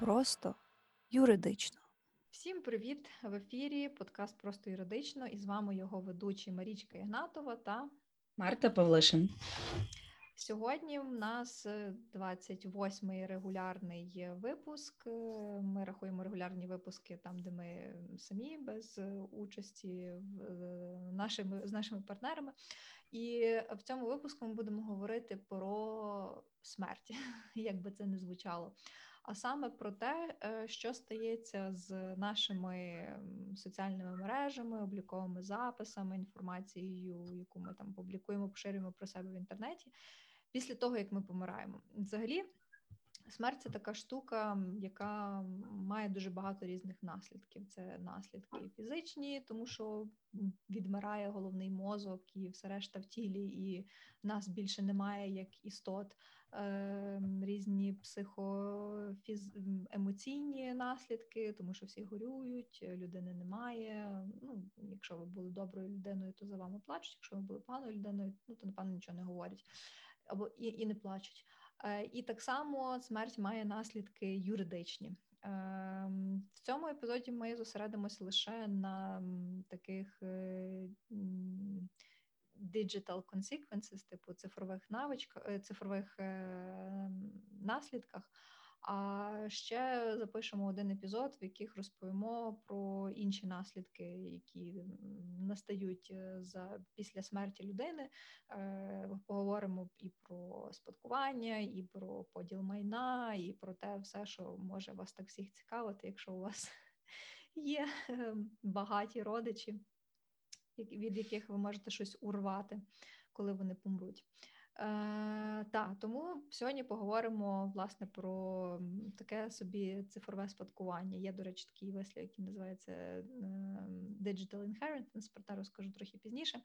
просто юридично. Всім привіт! В ефірі подкаст Просто юридично і з вами його ведучі Марічка Ігнатова та Марта Павлишин. Сьогодні в нас 28-й регулярний випуск. Ми рахуємо регулярні випуски там, де ми самі без участі нашими, з нашими партнерами. І в цьому випуску ми будемо говорити про смерть, як би це не звучало а саме про те, е, що стається з нашими соціальними мережами, обліковими записами, інформацією, яку ми там публікуємо, поширюємо про себе в інтернеті, після того як ми помираємо. Взагалі. Смерть це така штука, яка має дуже багато різних наслідків. Це наслідки фізичні, тому що відмирає головний мозок і все решта в тілі, і нас більше немає як істот. Ем, різні психоемоційні наслідки, тому що всі горюють, людини немає. Ну, Якщо ви були доброю людиною, то за вами плачуть. Якщо ви були поганою людиною, ну то напевно нічого не говорять або і, і не плачуть. Е, і так само смерть має наслідки юридичні. Ем, в цьому епізоді ми зосередимося лише на таких е, digital consequences, типу цифрових навичках, е, цифрових наслідках. А ще запишемо один епізод, в яких розповімо про інші наслідки, які настають е, за після смерті людини. Е, поговоримо і про спадкування, і про поділ майна, і про те, все, що може вас так всіх цікавити, якщо у вас є багаті родичі, від яких ви можете щось урвати, коли вони помруть. Е, тому сьогодні поговоримо власне про таке собі цифрове спадкування. Є, до речі, такий вислів, який називається е, Digital Inheritance, про це розкажу трохи пізніше.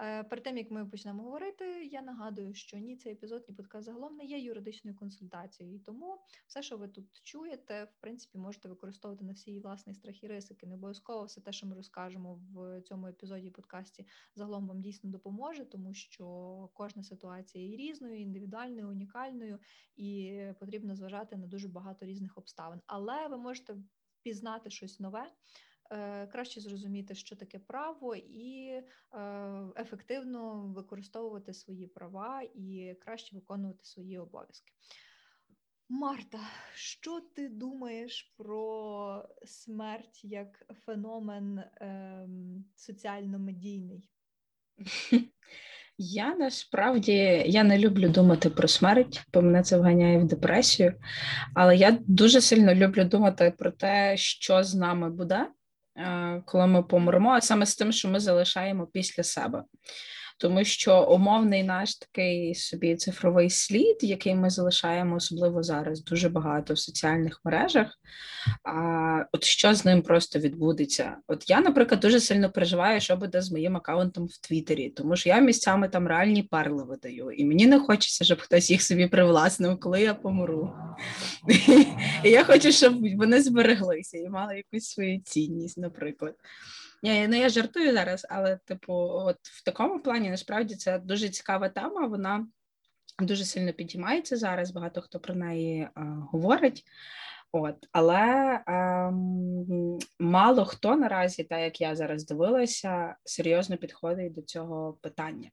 Е, перед тим як ми почнемо говорити, я нагадую, що ні цей епізод, ні подкаст загалом не є юридичною консультацією, тому все, що ви тут чуєте, в принципі, можете використовувати на всі власні страхи рисики. Не обов'язково все те, що ми розкажемо в цьому епізоді подкасті, загалом вам дійсно допоможе, тому що кожна ситуація є різною, індивідуальною, унікальною, і потрібно зважати на дуже багато різних обставин. Але ви можете пізнати щось нове. Е, краще зрозуміти, що таке право, і е, ефективно використовувати свої права і краще виконувати свої обов'язки. Марта, що ти думаєш про смерть як феномен ем, соціально-медійний? Я насправді я не люблю думати про смерть, бо мене це вганяє в депресію. Але я дуже сильно люблю думати про те, що з нами буде, Е, коли ми помремо, а саме з тим, що ми залишаємо після себе тому що умовний наш такий собі цифровий слід, який ми залишаємо, особливо зараз, дуже багато в соціальних мережах. А от що з ним просто відбудеться? От я, наприклад, дуже сильно переживаю, що буде з моїм аккаунтом в Твіттері, тому що я місцями там реальні перли видаю, і мені не хочеться, щоб хтось їх собі привласнив, коли я помру. І я хочу, щоб вони збереглися і мали якусь свою цінність, наприклад. Ні, ну я жартую зараз, але, типу, от в такому плані насправді це дуже цікава тема. Вона дуже сильно підіймається зараз. Багато хто про неї а, говорить. От, але ем, мало хто наразі, так як я зараз дивилася, серйозно підходить до цього питання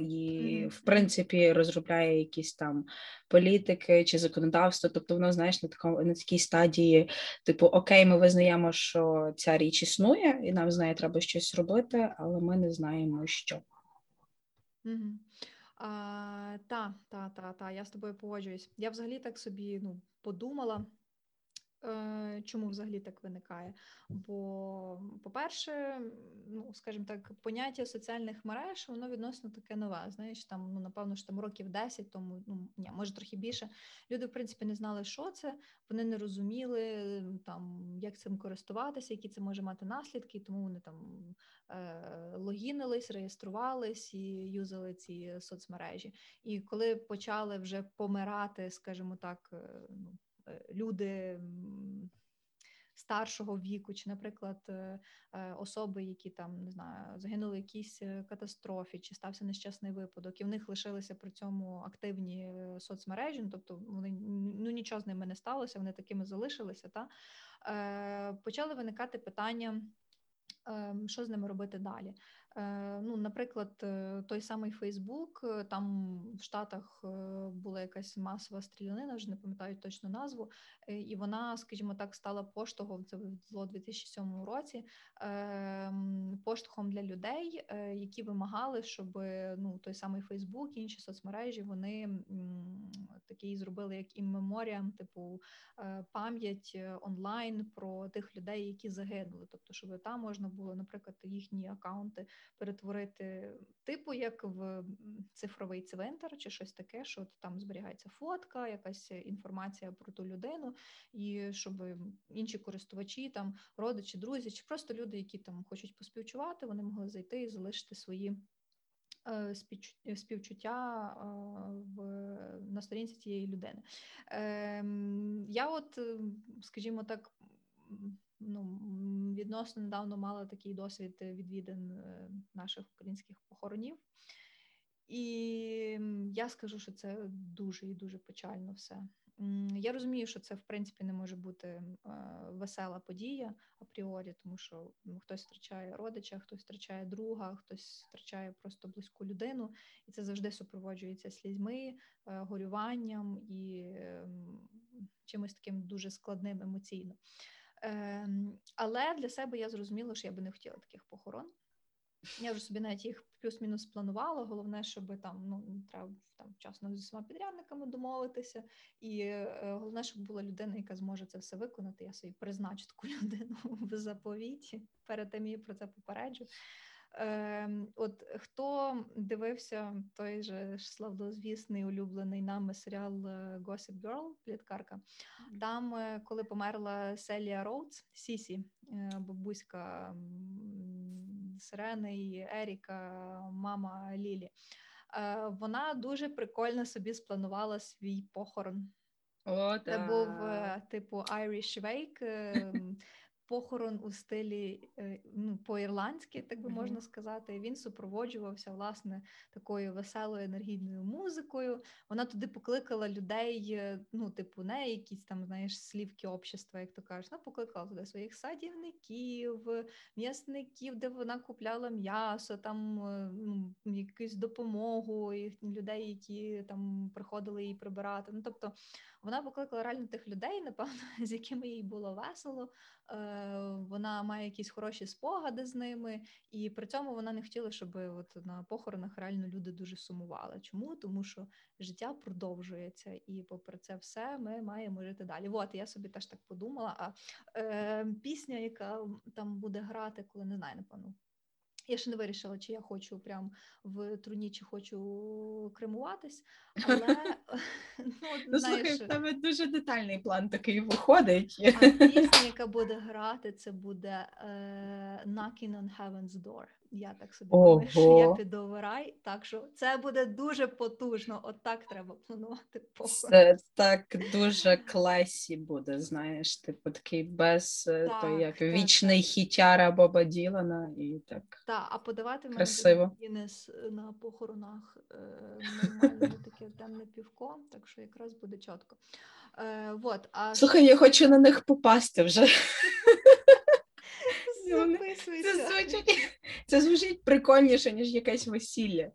і, в принципі, розробляє якісь там політики чи законодавство. Тобто, воно знаєш на такому на такій стадії, типу, окей, ми визнаємо, що ця річ існує, і нам з нею треба щось робити, але ми не знаємо, що. А, Та, та, та, та, я з тобою погоджуюсь. Я взагалі так собі ну, подумала. Е, чому взагалі так виникає? Бо, по-перше, ну скажімо так, поняття соціальних мереж воно відносно таке нове. Знаєш, там ну напевно ж там років 10 тому, ну ні, може трохи більше. Люди в принципі не знали, що це. Вони не розуміли там, як цим користуватися, які це може мати наслідки. Тому вони там е, логінились, реєструвались і юзали ці соцмережі. І коли почали вже помирати, скажімо так, е, ну. Люди старшого віку, чи, наприклад, е, е, особи, які там не знаю, загинули в якійсь е, катастрофі, чи стався нещасний випадок, і в них лишилися при цьому активні соцмережі. Ну, тобто вони ну нічого з ними не сталося, вони такими залишилися. Та почали виникати питання. ем, Що з ними робити далі? Е, Ну, наприклад, е, той самий Фейсбук, е, там в Штатах була якась масова стрілянина, вже не пам'ятаю точно назву, е, і вона, скажімо так, стала поштовхом. Це було у 2007 році. ем, Поштовхом для людей, е, які вимагали, щоб ну той самий Фейсбук, інші соцмережі, вони м, такий зробили як іммеморіам, типу е, пам'ять онлайн про тих людей, які загинули. Тобто, щоб там можна було, наприклад, їхні акаунти перетворити, типу, як в цифровий цвинтар чи щось таке, що там зберігається фотка, якась інформація про ту людину, і щоб інші користувачі, там родичі, друзі, чи просто люди, які там хочуть поспівчувати, вони могли зайти і залишити свої. е, Співчуття е, в на сторінці цієї людини. Ем, Я, от, е, скажімо так, ну, відносно недавно мала такий досвід відвідин е, наших українських похоронів. І я скажу, що це дуже і дуже печально все. Я розумію, що це в принципі не може бути е, весела подія апріорі, тому що хтось втрачає родича, хтось втрачає друга, хтось втрачає просто близьку людину, і це завжди супроводжується слізьми, е, горюванням і чимось таким дуже складним емоційно. Ем, Але для себе я зрозуміла, що я би не хотіла таких похорон. Я вже собі навіть їх плюс-мінус планувала. Головне, щоб там ну треба там вчасно зі всіма підрядниками домовитися. І е, головне, щоб була людина, яка зможе це все виконати. Я собі призначу таку людину в заповіті. Перед тим її про це попереджу. Е, от хто дивився той же славнозвісний улюблений нами серіал е, Gossip Girl, пліткарка, там, е, коли померла Селія Роудс, Сісі, е, бабуська Сирени і Еріка, мама Лілі, е, вона дуже прикольно собі спланувала свій похорон. О, Це був е, типу Irish Wake, е, м, похорон у стилі е, ну, по-ірландськи, так би можна сказати. Він супроводжувався власне такою веселою енергійною музикою. Вона туди покликала людей, е, ну, типу, не якісь там, знаєш, слівки общества, як то кажуть. Вона покликала туди своїх садівників, м'ясників, де вона купляла м'ясо, там е, ну, якусь допомогу і людей, які там приходили її прибирати. Ну, тобто вона покликала реально тих людей, напевно, з якими їй було весело. Е, Вона має якісь хороші спогади з ними, і при цьому вона не хотіла, щоб от на похоронах реально люди дуже сумували. Чому? Тому що життя продовжується, і попри це все ми маємо жити далі. От я собі теж так подумала. А е, пісня, яка там буде грати, коли не знаю, напевно. Я ще не вирішила, чи я хочу прям в труні, чи хочу кремуватись, але ну, Ну, слухай, в тебе дуже детальний план такий виходить. а пісня, яка буде грати, це буде uh, Knocking on Heaven's Door. Я так собі думаю, що я піду в рай, так що це буде дуже потужно. От так треба планувати похорон. Це так дуже класі буде, знаєш, типу такий без е, Так, той, як так, вічний хітяра Боба Ділана і так. Та, а подавати мене Красиво. буде Гіннес на похоронах е, нормальне таке темне півко, так що якраз буде чітко. Е, вот, а Слухай, я хочу на них попасти вже. записуйся. Це звучить, це звучить прикольніше, ніж якесь весілля.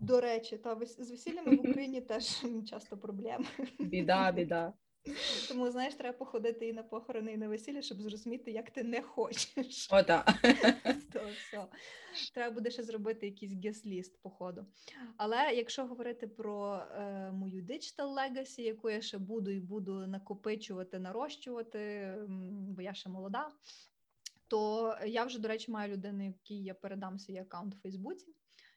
До речі, та з весіллями в Україні теж часто проблеми. Біда, біда. Тому знаєш, треба походити і на похорони, і на весілля, щоб зрозуміти, як ти не хочеш. О, так. То все. Треба буде ще зробити якийсь гес-ліст по ходу. Але якщо говорити про е, мою digital legacy, яку я ще буду і буду накопичувати, нарощувати, бо я ще молода, то я вже, до речі, маю людину, якій я передам свій аккаунт у Фейсбуці.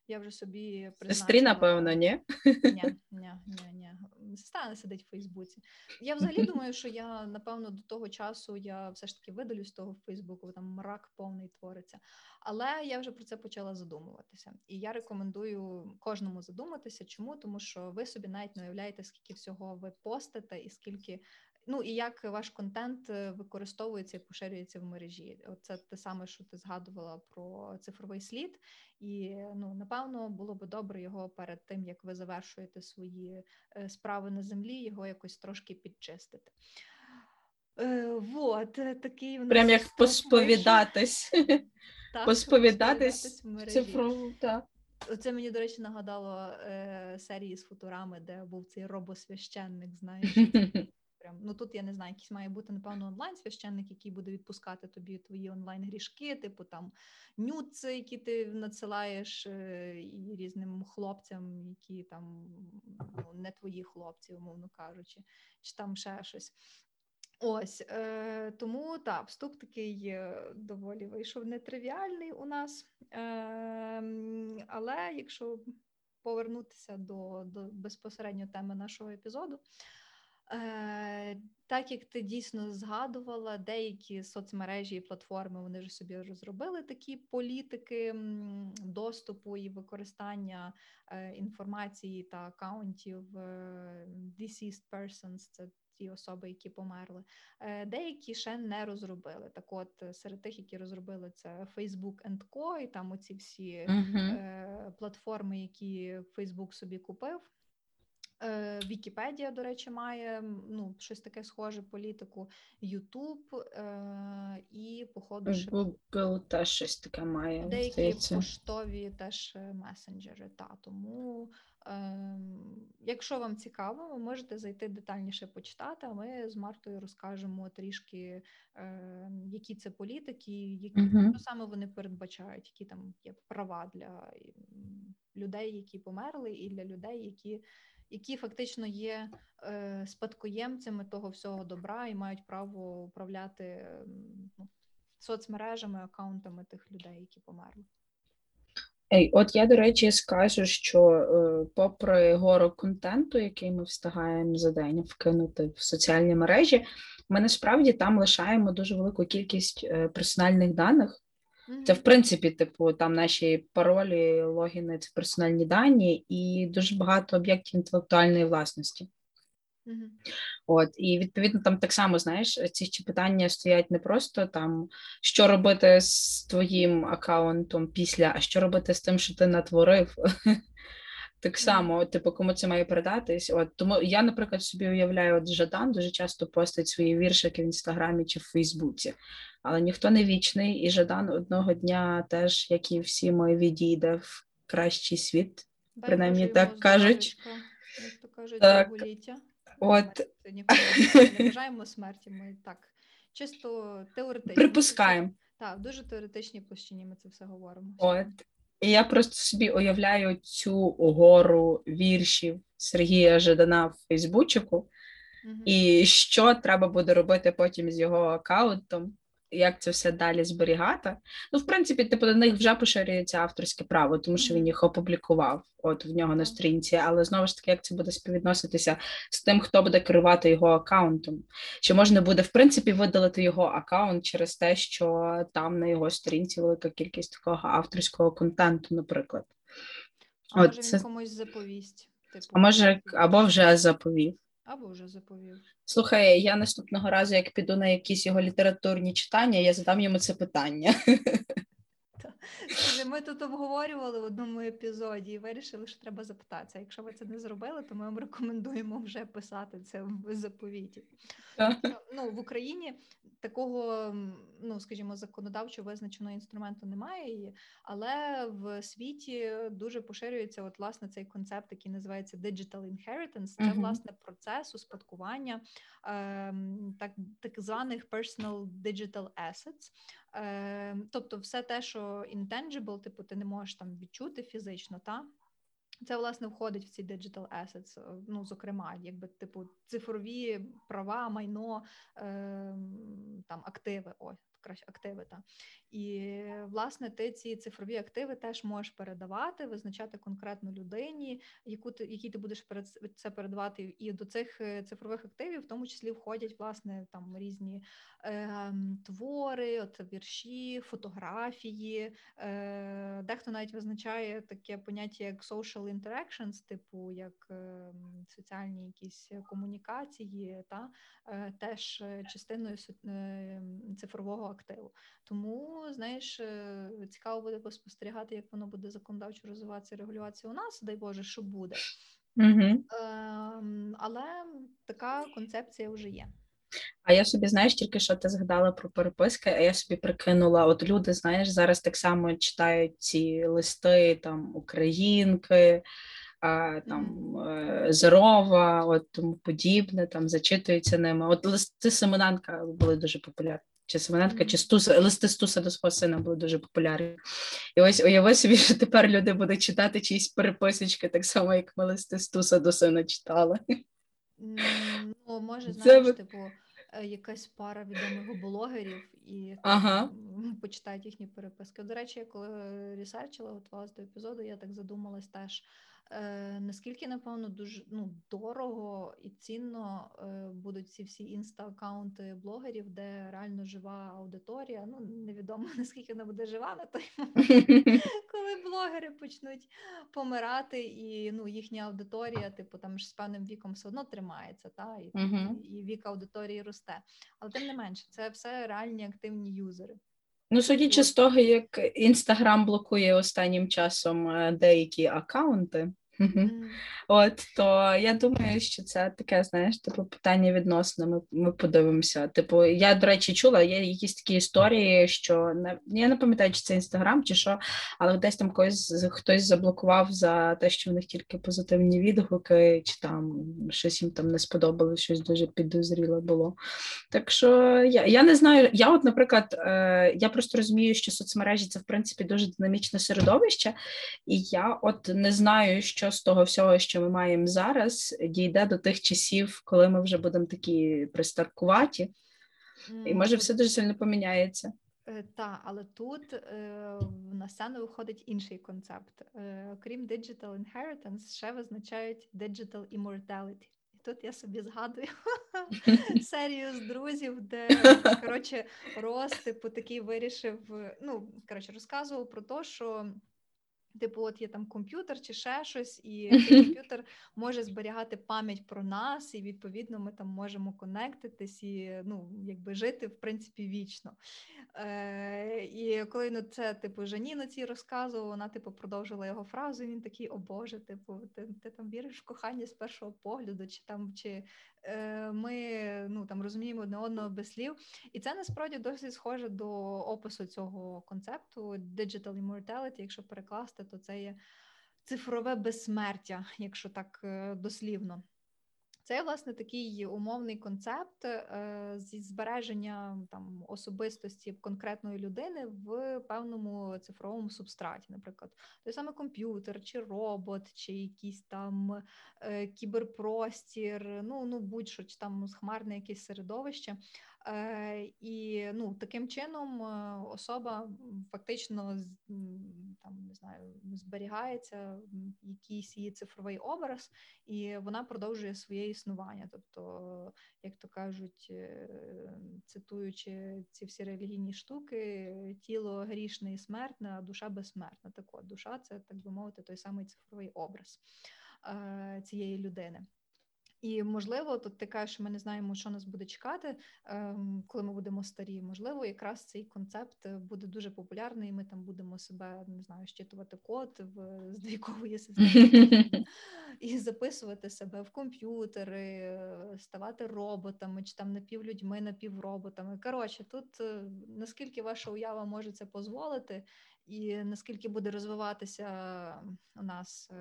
Я вже собі Сестрі, напевно, ні? Ні, ні, ні, ні. Сестра не сидить в Фейсбуці. Я взагалі думаю, що я, напевно, до того часу я все ж таки видалю з того Фейсбуку, бо там мрак повний твориться. Але я вже про це почала задумуватися. І я рекомендую кожному задуматися. Чому? Тому що ви собі навіть не уявляєте, скільки всього ви постите, і скільки. Ну і як ваш контент е, використовується і поширюється в мережі. Це те саме, що ти згадувала про цифровий слід, і ну напевно було би добре його перед тим, як ви завершуєте свої е, справи на землі, його якось трошки підчистити. Е, Вот е, такий у нас Прям як посповідатись. Так, Посповідатись в в цифрову, так. Це мені, до речі, нагадало е, серії з футурами, де був цей робосвященник, знаєш. Прям, ну тут я не знаю, якийсь має бути, напевно, онлайн-священник, який буде відпускати тобі твої онлайн-грішки, типу там нюци, які ти надсилаєш е, і різним хлопцям, які там ну, не твої хлопці, умовно кажучи, чи там ще щось. Ось е, тому так, вступ такий е, доволі вийшов нетривіальний у нас. Е, але якщо повернутися до, до безпосередньо теми нашого епізоду, так як ти дійсно згадувала, деякі соцмережі і платформи вони вже собі розробили такі політики доступу і використання е, інформації та акаунтів е, deceased persons, це ті особи, які померли. Е, Деякі ще не розробили. Так, от е, серед тих, які розробили, це Facebook Co, і там оці всі е, платформи, які Facebook собі купив. Е, Вікіпедія, до речі, має ну, щось таке схоже політику, Ютуб е, і, походу, ще Google теж щось таке має, деякі здається. поштові теж е, месенджери. Та тому, ем, якщо вам цікаво, ви можете зайти детальніше почитати. А ми з Мартою розкажемо трішки, е, які це політики, які що саме вони передбачають, які там є права для людей, які померли, і для людей, які. Які фактично є е, спадкоємцями того всього добра і мають право управляти ну, соцмережами, акаунтами тих людей, які померли. Ей, от я, до речі, скажу, що е, попри гору контенту, який ми встигаємо за день вкинути в соціальні мережі, ми насправді там лишаємо дуже велику кількість е, персональних даних. Це, в принципі, типу, там наші паролі, логіни, це персональні дані і дуже багато об'єктів інтелектуальної власності. Мгм. От і відповідно там так само знаєш, ці ще питання стоять не просто там, що робити з твоїм аккаунтом після, а що робити з тим, що ти натворив. Так само, типу, кому це має передатись. От тому я, наприклад, собі уявляю, от Жадан дуже часто постить свої віршики в інстаграмі чи в Фейсбуці, але ніхто не вічний, і Жадан одного дня теж, як і всі ми, відійде в кращий світ. Дай Принаймні Боже так кажуть. Як то кажуть, Так. От Ми ніколи не бажаємо смерті. Ми так чисто теоретично. припускаємо. Так, в дуже теоретичній площині ми це все говоримо. От. І я просто собі уявляю цю гору віршів Сергія Жадана в Фейсбучику, Мгм. і що треба буде робити потім з його аккаунтом, як це все далі зберігати. Ну, в принципі, типу, до них вже поширюється авторське право, тому що він їх опублікував от в нього на сторінці. Але знову ж таки, як це буде співвідноситися з тим, хто буде керувати його аккаунтом? Чи можна буде в принципі видалити його аккаунт через те, що там на його сторінці велика кількість такого авторського контенту, наприклад? А От може це- він комусь заповість. Типу, А може, або вже заповів. Або вже заповів. Слухай, я наступного разу, як піду на якісь його літературні читання, я задам йому це питання. Ми тут обговорювали в одному епізоді і вирішили, що треба запитатися. Якщо ви це не зробили, то ми вам рекомендуємо вже писати це в заповіті. Ну, в Україні такого, ну скажімо, законодавчо визначеного інструменту немає, але в світі дуже поширюється от власне цей концепт, який називається digital inheritance. Це власне процес успадкування ем, так, так званих personal digital assets. Е, тобто, все те, що intangible, типу, ти не можеш там відчути фізично, та це власне входить в ці digital assets. е, Ну, зокрема, якби типу цифрові права, майно, е, там активи. Ось краще активи. Та. І власне ти ці цифрові активи теж можеш передавати, визначати конкретну людині, яку ти якій ти будеш перед це передавати. І до цих е, цифрових активів, в тому числі, входять власне там різні е, твори, от вірші, фотографії. Е, Дехто навіть визначає таке поняття як social interactions, типу як е, соціальні якісь комунікації, та е, теж частиною е, цифрового активу. Тому, знаєш, е, цікаво буде поспостерігати, як воно буде законодавчо розвиватися регулюватися у нас, дай Боже, що буде. Угу. Але така концепція вже є. А я собі, знаєш, тільки що ти згадала про переписки, а я собі прикинула: от люди, знаєш, зараз так само читають ці листи там Українки, а, там е, Зерова, от тому подібне, там зачитуються ними. От листи Семененка були дуже популярні. Чи Семененка, чи Стуса, листи Стуса до свого сина були дуже популярні. І ось уяви собі, що тепер люди будуть читати чиїсь переписочки, так само, як ми листи Стуса до сина читали. Ну, може, знаєш, ви- типу, е, якась пара відомих блогерів і Ага. почитають їхні переписки. До речі, я коли ресерчила, готувалася до епізоду, я так задумалась теж. Е, наскільки, напевно, дуже ну, дорого і цінно е, будуть ці всі інста-аккаунти блогерів, де реально жива аудиторія. Ну, невідомо наскільки вона буде жива на той момент, коли блогери почнуть помирати, і ну, їхня аудиторія, типу, там ж з певним віком все одно тримається, та, і, і вік аудиторії росте. Але тим не менше, це все реальні активні юзери. Ну, судячи з того, як Інстаграм блокує останнім часом е, деякі акаунти. От то я думаю, що це таке, знаєш, типу питання відносно. Ми, ми подивимося. Типу, я, до речі, чула, є якісь такі історії, що не я не пам'ятаю, чи це інстаграм, чи що, але десь там когось хтось заблокував за те, що в них тільки позитивні відгуки, чи там щось їм там не сподобалось, щось дуже підозріле було. Так що я, я не знаю. Я, от, наприклад, е, я просто розумію, що соцмережі це в принципі дуже динамічне середовище, і я от не знаю, що з того всього, що ми маємо зараз, дійде до тих часів, коли ми вже будемо такі пристаркуваті, і може все дуже сильно поміняється. Е, Та, але тут е, на сцену виходить інший концепт. Е, окрім digital inheritance, ще визначають digital immortality. І тут я собі згадую серію з друзів, де коротше Рос, типу, такий вирішив. Ну, коротше, розказував про те, що. Типу, от є там комп'ютер чи ще щось, і цей комп'ютер може зберігати пам'ять про нас, і відповідно ми там можемо конектитись і ну, якби жити в принципі вічно. Е, І коли ну, це типу Жаніна ці розказував, вона типу продовжила його фразу. і Він такий, о Боже, типу, ти, ти там віриш в кохання з першого погляду, чи там чи ми ну там розуміємо одне одного без слів. І це насправді досить схоже до опису цього концепту digital immortality, якщо перекласти, то це є цифрове безсмертя, якщо так е, дослівно. Це власне такий умовний концепт е, зі збереження там особистості конкретної людини в певному цифровому субстраті, наприклад, той самий комп'ютер, чи робот, чи якийсь там е, кіберпростір, ну ну будь-що чи там хмарне якесь середовище. Е, І ну таким чином е, особа фактично там не знаю, зберігається якийсь її цифровий образ, і вона продовжує своє існування. Тобто, як то кажуть, е, цитуючи ці всі релігійні штуки, тіло грішне і смертне, а душа безсмертна. Так от, душа це так би мовити, той самий цифровий образ цієї людини. І можливо, тут ти кажеш, що ми не знаємо, що нас буде чекати, ем, коли ми будемо старі. Можливо, якраз цей концепт е, буде дуже популярний. і Ми там будемо себе не знаю, щитувати код в двійкової системи і записувати себе в комп'ютери, е, ставати роботами, чи там напівлюдьми, напівроботами. Коротше, тут е, наскільки ваша уява може це дозволити, і наскільки буде розвиватися у нас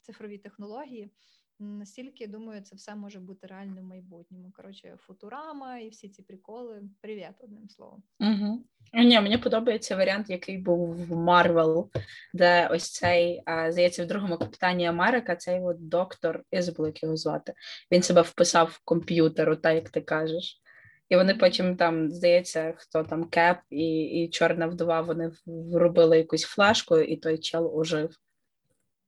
цифрові технології. Настільки думаю, це все може бути реально в майбутньому. Коротше, футурама і всі ці приколи. Привіт, одним словом. Угу. Ні, мені подобається варіант, який був в Марвел, де ось цей, здається, в другому капітані Америка, цей от доктор, я забула, як його звати. Він себе вписав в комп'ютер, так як ти кажеш. І вони потім там, здається, хто там Кеп і і Чорна вдова, вони вробили якусь флешку, і той чел ожив.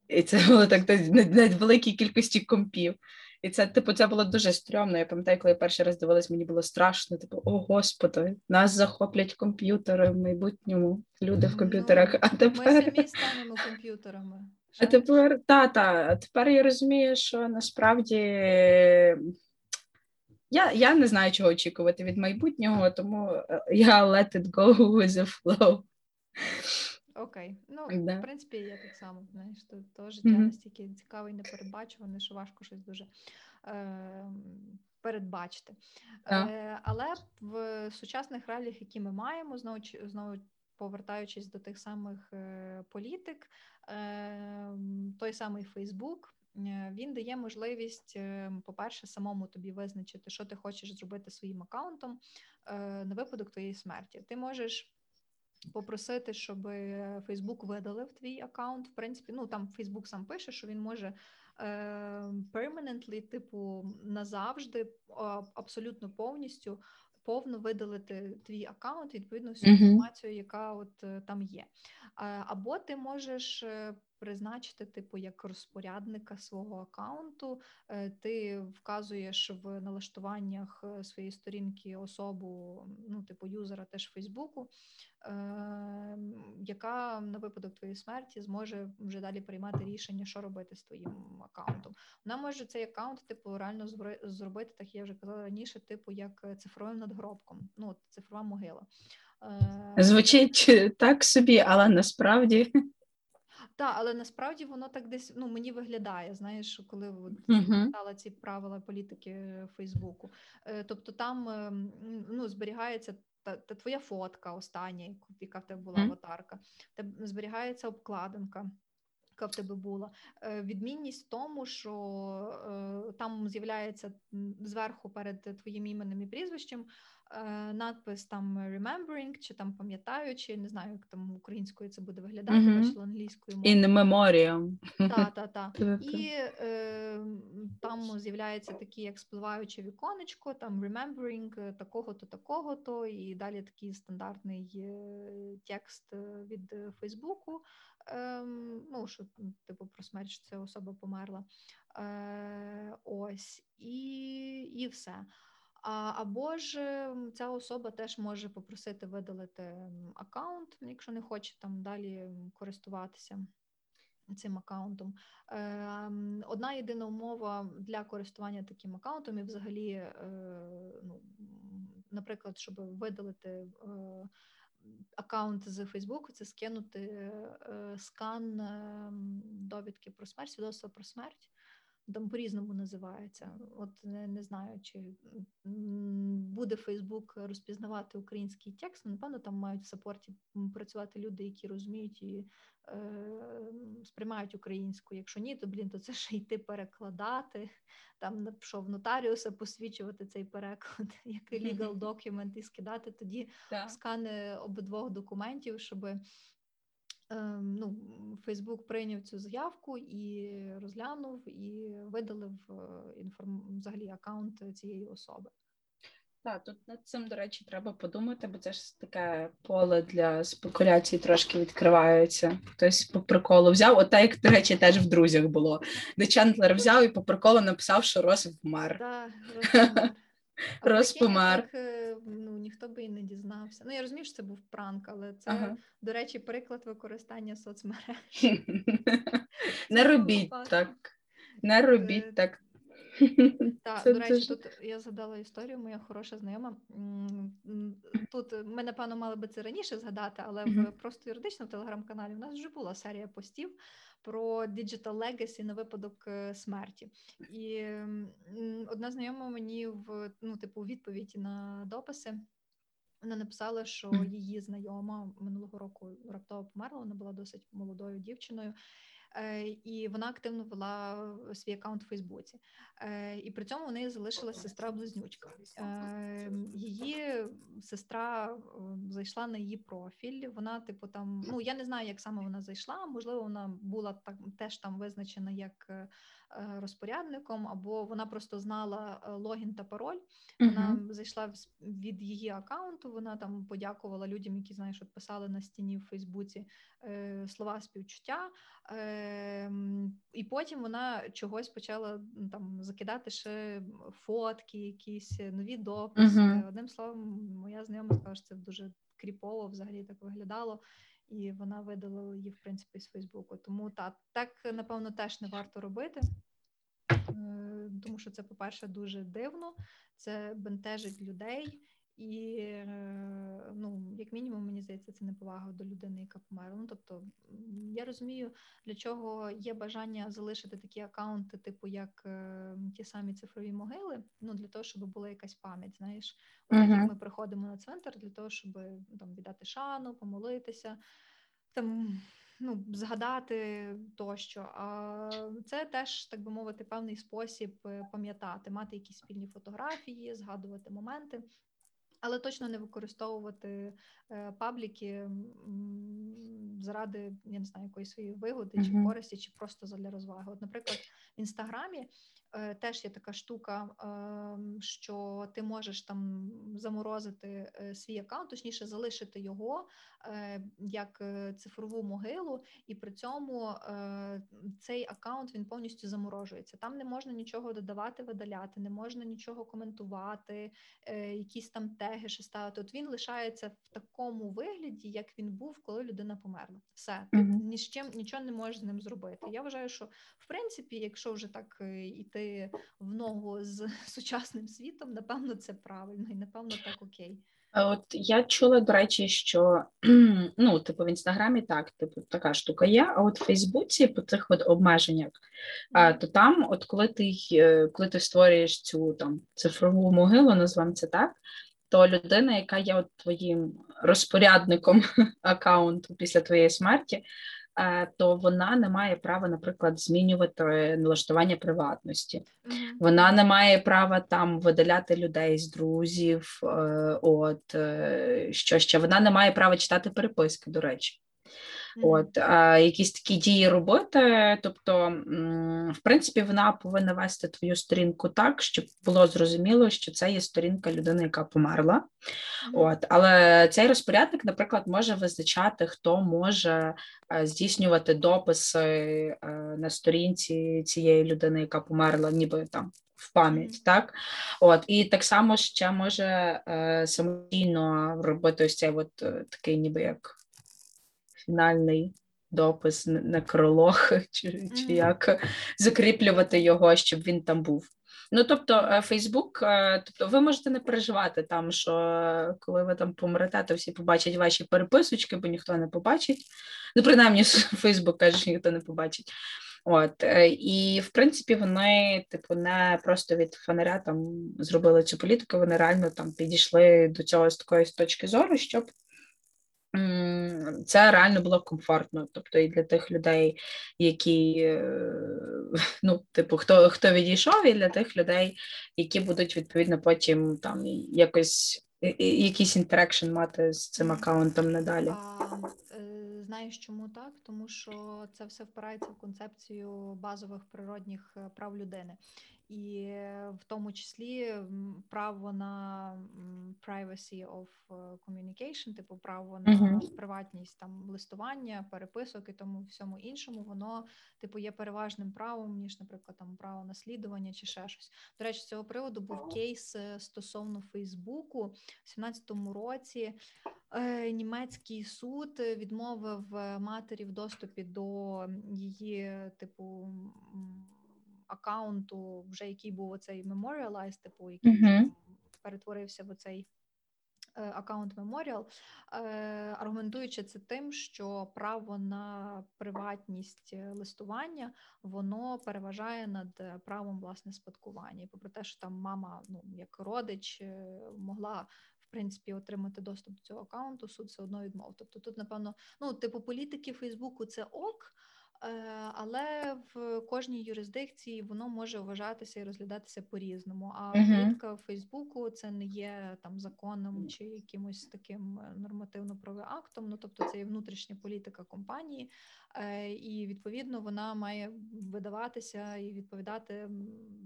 І це було так на, на великій кількості компів. І це, типу, це було дуже стрьомно. Я пам'ятаю, коли я перший раз дивилась, мені було страшно. Типу, о господи, нас захоплять комп'ютери в майбутньому, люди в комп'ютерах. А тепер Ми самі станемо комп'ютерами. а тепер та, та, а тепер я розумію, що насправді я я не знаю, чого очікувати від майбутнього, тому е, я let it go with the flow. Окей. Ну, Да. в принципі, я так само, знаєш, то, то життя Мгм. настільки цікаве і непередбачуване, що важко щось дуже е, передбачити. Е, але в сучасних реаліях, які ми маємо, знову знову повертаючись до тих самих е, політик, е, той самий Фейсбук. е, Він дає можливість, е, по-перше, самому тобі визначити, що ти хочеш зробити своїм аккаунтом е, на випадок твоєї смерті. Ти можеш попросити, щоб Фейсбук видалив твій аккаунт. В принципі, ну там Фейсбук сам пише, що він може е, permanently, типу, назавжди, абсолютно повністю. Повно видалити твій аккаунт відповідно всю інформацію, яка от е, там є. Або ти можеш е, призначити, типу, як розпорядника свого аккаунту. Е, Ти вказуєш в налаштуваннях е, своєї сторінки особу, ну, типу, юзера теж Фейсбуку, е, яка на випадок твоєї смерті зможе вже далі приймати рішення, що робити з твоїм аккаунтом. Вона може цей аккаунт, типу, реально зробити, так я вже казала раніше, типу, як цифровим надгробком, ну, цифрова могила. Звучить так собі, але насправді. Так, але насправді воно так десь ну мені виглядає. Знаєш, коли читала ці правила політики Фейсбуку. Е, Тобто там е, ну, зберігається та, та твоя фотка остання, яка в тебе була аватарка, Теб- зберігається обкладинка. Яка в тебе була Е, відмінність в тому, що е, там з'являється зверху перед твоїм іменем і прізвищем надпис там remembering, чи там пам'ятаючи, не знаю, як там українською це буде виглядати, бачила англійською мовою. In memoriam. Та, та, та. І е, там з'являється таке як спливаюче віконечко, там remembering е, такого-то, такого-то, і далі такий стандартний е, текст е, від е, Фейсбуку. Ем, ну, що типу про смерть, що ця особа померла. Е, ось, і, і все. А, або ж ця особа теж може попросити видалити аккаунт, якщо не хоче там далі користуватися цим аккаунтом. Ем, Одна єдина умова для користування таким аккаунтом і взагалі, е, ну, наприклад, щоб видалити е, аккаунт з Фейсбуку, це скинути е, скан ем, довідки про смерть, свідоцтва про смерть. Там по-різному називається. От не, не знаю, чи буде Фейсбук розпізнавати український текст. Ну, Напевно, там мають в сапорті працювати люди, які розуміють і е, сприймають українську. Якщо ні, то блін, то це ще йти перекладати. Там що в нотаріуса посвідчувати цей переклад як legal document і скидати тоді скани обидвох документів, щоб ем, ну, Фейсбук прийняв цю заявку і розглянув і видалив е, інформ... взагалі аккаунт цієї особи. Так, тут над цим, до речі, треба подумати, бо це ж таке поле для спекуляцій трошки відкривається. Хтось по приколу взяв, от так, як, до речі, теж в друзях було. Де Чендлер взяв і по приколу написав, що Рос вмер. Та, розпомер. А Рос помер. Е, ніхто би і не дізнався. Ну, я розумію, що це був пранк, але це, Ага. до речі, приклад використання соцмереж. Не робіть так. Не Е, робіть так. Так, до речі, тут я згадала історію, моя хороша знайома. Тут ми, напевно, мали би це раніше згадати, але в просто юридично в телеграм-каналі у нас вже була серія постів про Digital Legacy на випадок е, смерті. І одна знайома мені в ну, типу, відповіді на дописи. Вона написала, що її знайома минулого року раптово померла. Вона була досить молодою дівчиною, е, і вона активно вела свій аккаунт у Фейсбуці. Е, І при цьому у неї залишилась сестра-близнючка. Е, Її сестра е, зайшла на її профіль. Вона, типу, там, ну я не знаю, як саме вона зайшла. Можливо, вона була так теж там визначена як е, розпорядником, або вона просто знала логін та пароль. Вона uh зайшла від її аккаунту. Вона там подякувала людям, які знаєш, от писали на стіні в Фейсбуці слова співчуття. Ем, і потім вона чогось почала там закидати ще фотки, якісь нові дописи. Uh-huh. Одним словом, моя знайома сказала, що це дуже кріпово взагалі так виглядало, і вона видалила її, в принципі, з Фейсбуку. Тому та, так, напевно, теж не варто робити. Е, тому що це, по-перше, дуже дивно, це бентежить людей, і, е, як мінімум, мені здається, це неповага до людини, яка померла. Ну, тобто, я розумію, для чого є бажання залишити такі акаунти, типу як е, ті самі цифрові могили. Ну, для того, щоб була якась пам'ять. Знаєш, uh-huh. як ми приходимо на центр для того, щоб ну, там віддати шану, помолитися. Там ну, згадати тощо. А це теж, так би мовити, певний спосіб е, пам'ятати, мати якісь спільні фотографії, згадувати моменти. Але точно не використовувати е, пабліки заради я не знаю якоїсь своєї вигоди чи користі, чи просто для розваги. От, наприклад, в інстаграмі теж є така штука, ем, що ти можеш там заморозити е, свій аккаунт, точніше залишити його е, як цифрову могилу, і при цьому цей аккаунт він повністю заморожується. Там не можна нічого додавати, видаляти, не можна нічого коментувати, якісь там теги ще ставити. От він лишається в такому вигляді, як він був, коли людина померла. Все, ти ні з чим нічого не можеш з ним зробити. Я вважаю, що в принципі, якщо вже так іти йти в ногу з сучасним світом, напевно, це правильно і напевно так окей. От я чула, до речі, що ну, типу, в інстаграмі так, типу, така штука є. А от в Фейсбуці по цих от обмеженнях, а, то там, от коли ти е, коли ти створюєш цю там цифрову могилу, назвемо це так, то людина, яка є от твоїм розпорядником аккаунту після твоєї смерті, то вона не має права, наприклад, змінювати налаштування приватності. Вона не має права там видаляти людей з друзів. Е, от е, що ще вона не має права читати переписки, до речі. От а, якісь такі дії робити. Тобто, в принципі, вона повинна вести твою сторінку так, щоб було зрозуміло, що це є сторінка людини, яка померла. От, але цей розпорядник, наприклад, може визначати, хто може е, здійснювати дописи е, на сторінці цієї людини, яка померла, ніби там. В пам'ять, так от і так само ще може е, самостійно робити ось цей от е, такий, ніби як фінальний допис на кролог, чи, чи як закріплювати його, щоб він там був. Ну, тобто, Фейсбук, е, тобто ви можете не переживати там, що коли ви там помрете, то всі побачать ваші переписочки, бо ніхто не побачить. Ну, принаймні, Фейсбук каже, що ніхто не побачить. От е, і в принципі вони, типу, не просто від фонаря там зробили цю політику. Вони реально там підійшли до цього з такої точки зору, щоб це реально було комфортно. Тобто і для тих людей, які е, ну, типу, хто хто відійшов, і для тих людей, які будуть відповідно потім там якось якийсь інтерекшн мати з цим аккаунтом надалі. Е, Знаєш, чому так? Тому що це все впирається в концепцію базових природних е, прав людини і в тому числі право на privacy of е, communication, типу право на uh-huh. приватність там листування, переписок і тому всьому іншому, воно типу є переважним правом, ніж, наприклад, там право наслідування чи ще щось. До речі, з цього приводу був кейс е, стосовно Фейсбуку в 17-му році. Е, німецький суд відмовив матері в доступі до її типу аккаунту, вже який був оцей Memorialize, типу, який uh-huh. перетворився в оцей е, аккаунт Memorial, е, аргументуючи це тим, що право на приватність листування воно переважає над правом власне спадкування. І попри те, що там мама, ну як родич, е, могла. В принципі, отримати доступ до цього аккаунту, суд все одно відмов. Тобто тут, напевно, ну, типу, політики Фейсбуку це ок, Але в кожній юрисдикції воно може вважатися і розглядатися по-різному. А Мгм. політика Фейсбуку це не є там законом чи якимось таким е, нормативно-правовим актом. Ну тобто це є внутрішня політика компанії, е, і відповідно вона має видаватися і відповідати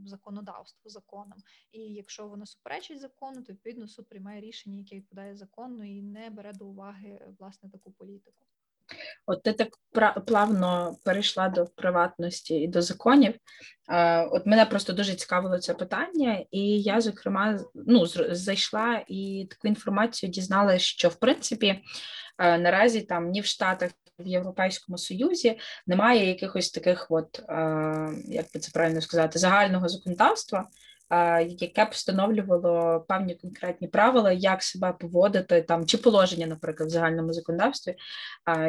законодавству законам. І якщо вона суперечить закону, то відповідно суд приймає рішення, яке відповідає закону, і не бере до уваги власне таку політику. От ти так плавно перейшла до приватності і до законів. От мене просто дуже цікавило це питання, і я, зокрема, ну, зайшла і таку інформацію дізналася, що в принципі е, наразі там ні в Штатах, в Європейському Союзі немає якихось таких, от е, як би це правильно сказати, загального законодавства. Яке б встановлювало певні конкретні правила, як себе поводити там, чи положення, наприклад, в загальному законодавстві,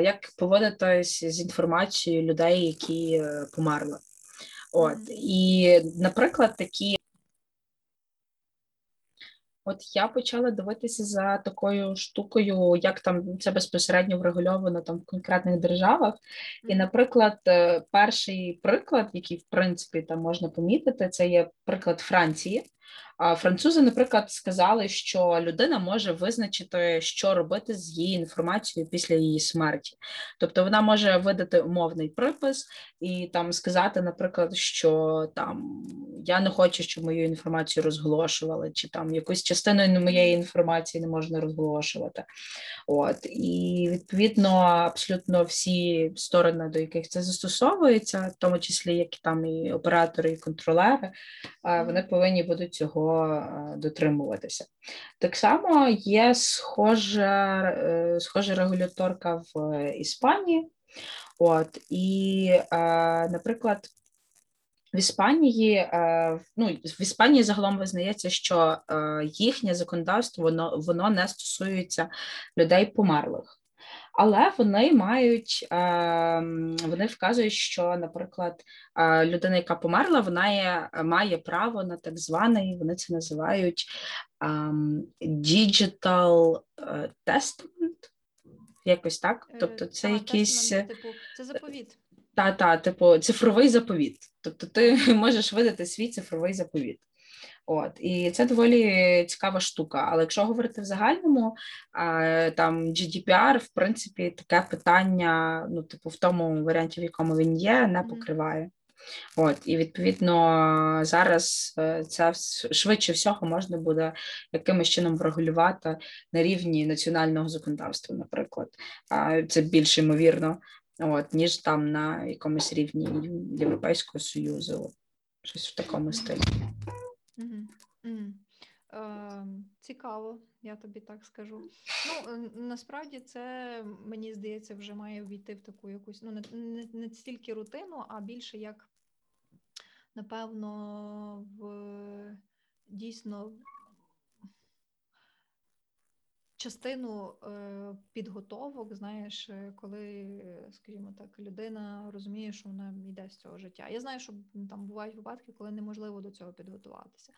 як поводитись з інформацією людей, які е, померли. От і, наприклад, такі. От я почала дивитися за такою штукою, як там це безпосередньо врегульовано там в конкретних державах. І, наприклад, е, перший приклад, який в принципі там можна помітити, це є приклад Франції. Французи, наприклад, сказали, що людина може визначити, що робити з її інформацією після її смерті. Тобто вона може видати умовний припис і там сказати, наприклад, що там я не хочу, щоб мою інформацію розголошували, чи там якусь частину моєї інформації не можна розголошувати. От і відповідно абсолютно всі сторони, до яких це застосовується, в тому числі як там і оператори, і контролери, вони повинні будуть цього е, дотримуватися. Так само є схожа, е, схожа регуляторка в Іспанії. От і, е, наприклад. В Іспанії, е, ну в Іспанії загалом визнається, що е, їхнє законодавство воно воно не стосується людей померлих, але вони мають е, вони вказують, що, наприклад, е, людина, яка померла, вона є, має право на так званий, вони це називають ем, digital е, testament, якось так. Е, Тобто, це та, якийсь. тестамент, типу, це заповіт. Та, та, типу, цифровий заповіт. Тобто ти можеш видати свій цифровий заповіт. От, і це доволі цікава штука. Але якщо говорити в загальному, там GDPR, в принципі, таке питання, ну, типу, в тому варіанті, в якому він є, не покриває. От, і відповідно зараз е, це швидше всього можна буде якимось чином врегулювати на рівні національного законодавства, наприклад. Це більш ймовірно, от, ніж там на якомусь рівні Європейського Союзу, щось в такому стилі. Мгм. Угу. Е, Цікаво, я тобі так скажу. Ну, насправді це, мені здається, вже має ввійти в таку якусь, ну, не, не, не стільки рутину, а більше як, напевно, в дійсно частину е, підготовок, знаєш, е, коли, скажімо так, людина розуміє, що вона йде з цього життя. Я знаю, що там бувають випадки, коли неможливо до цього підготуватися.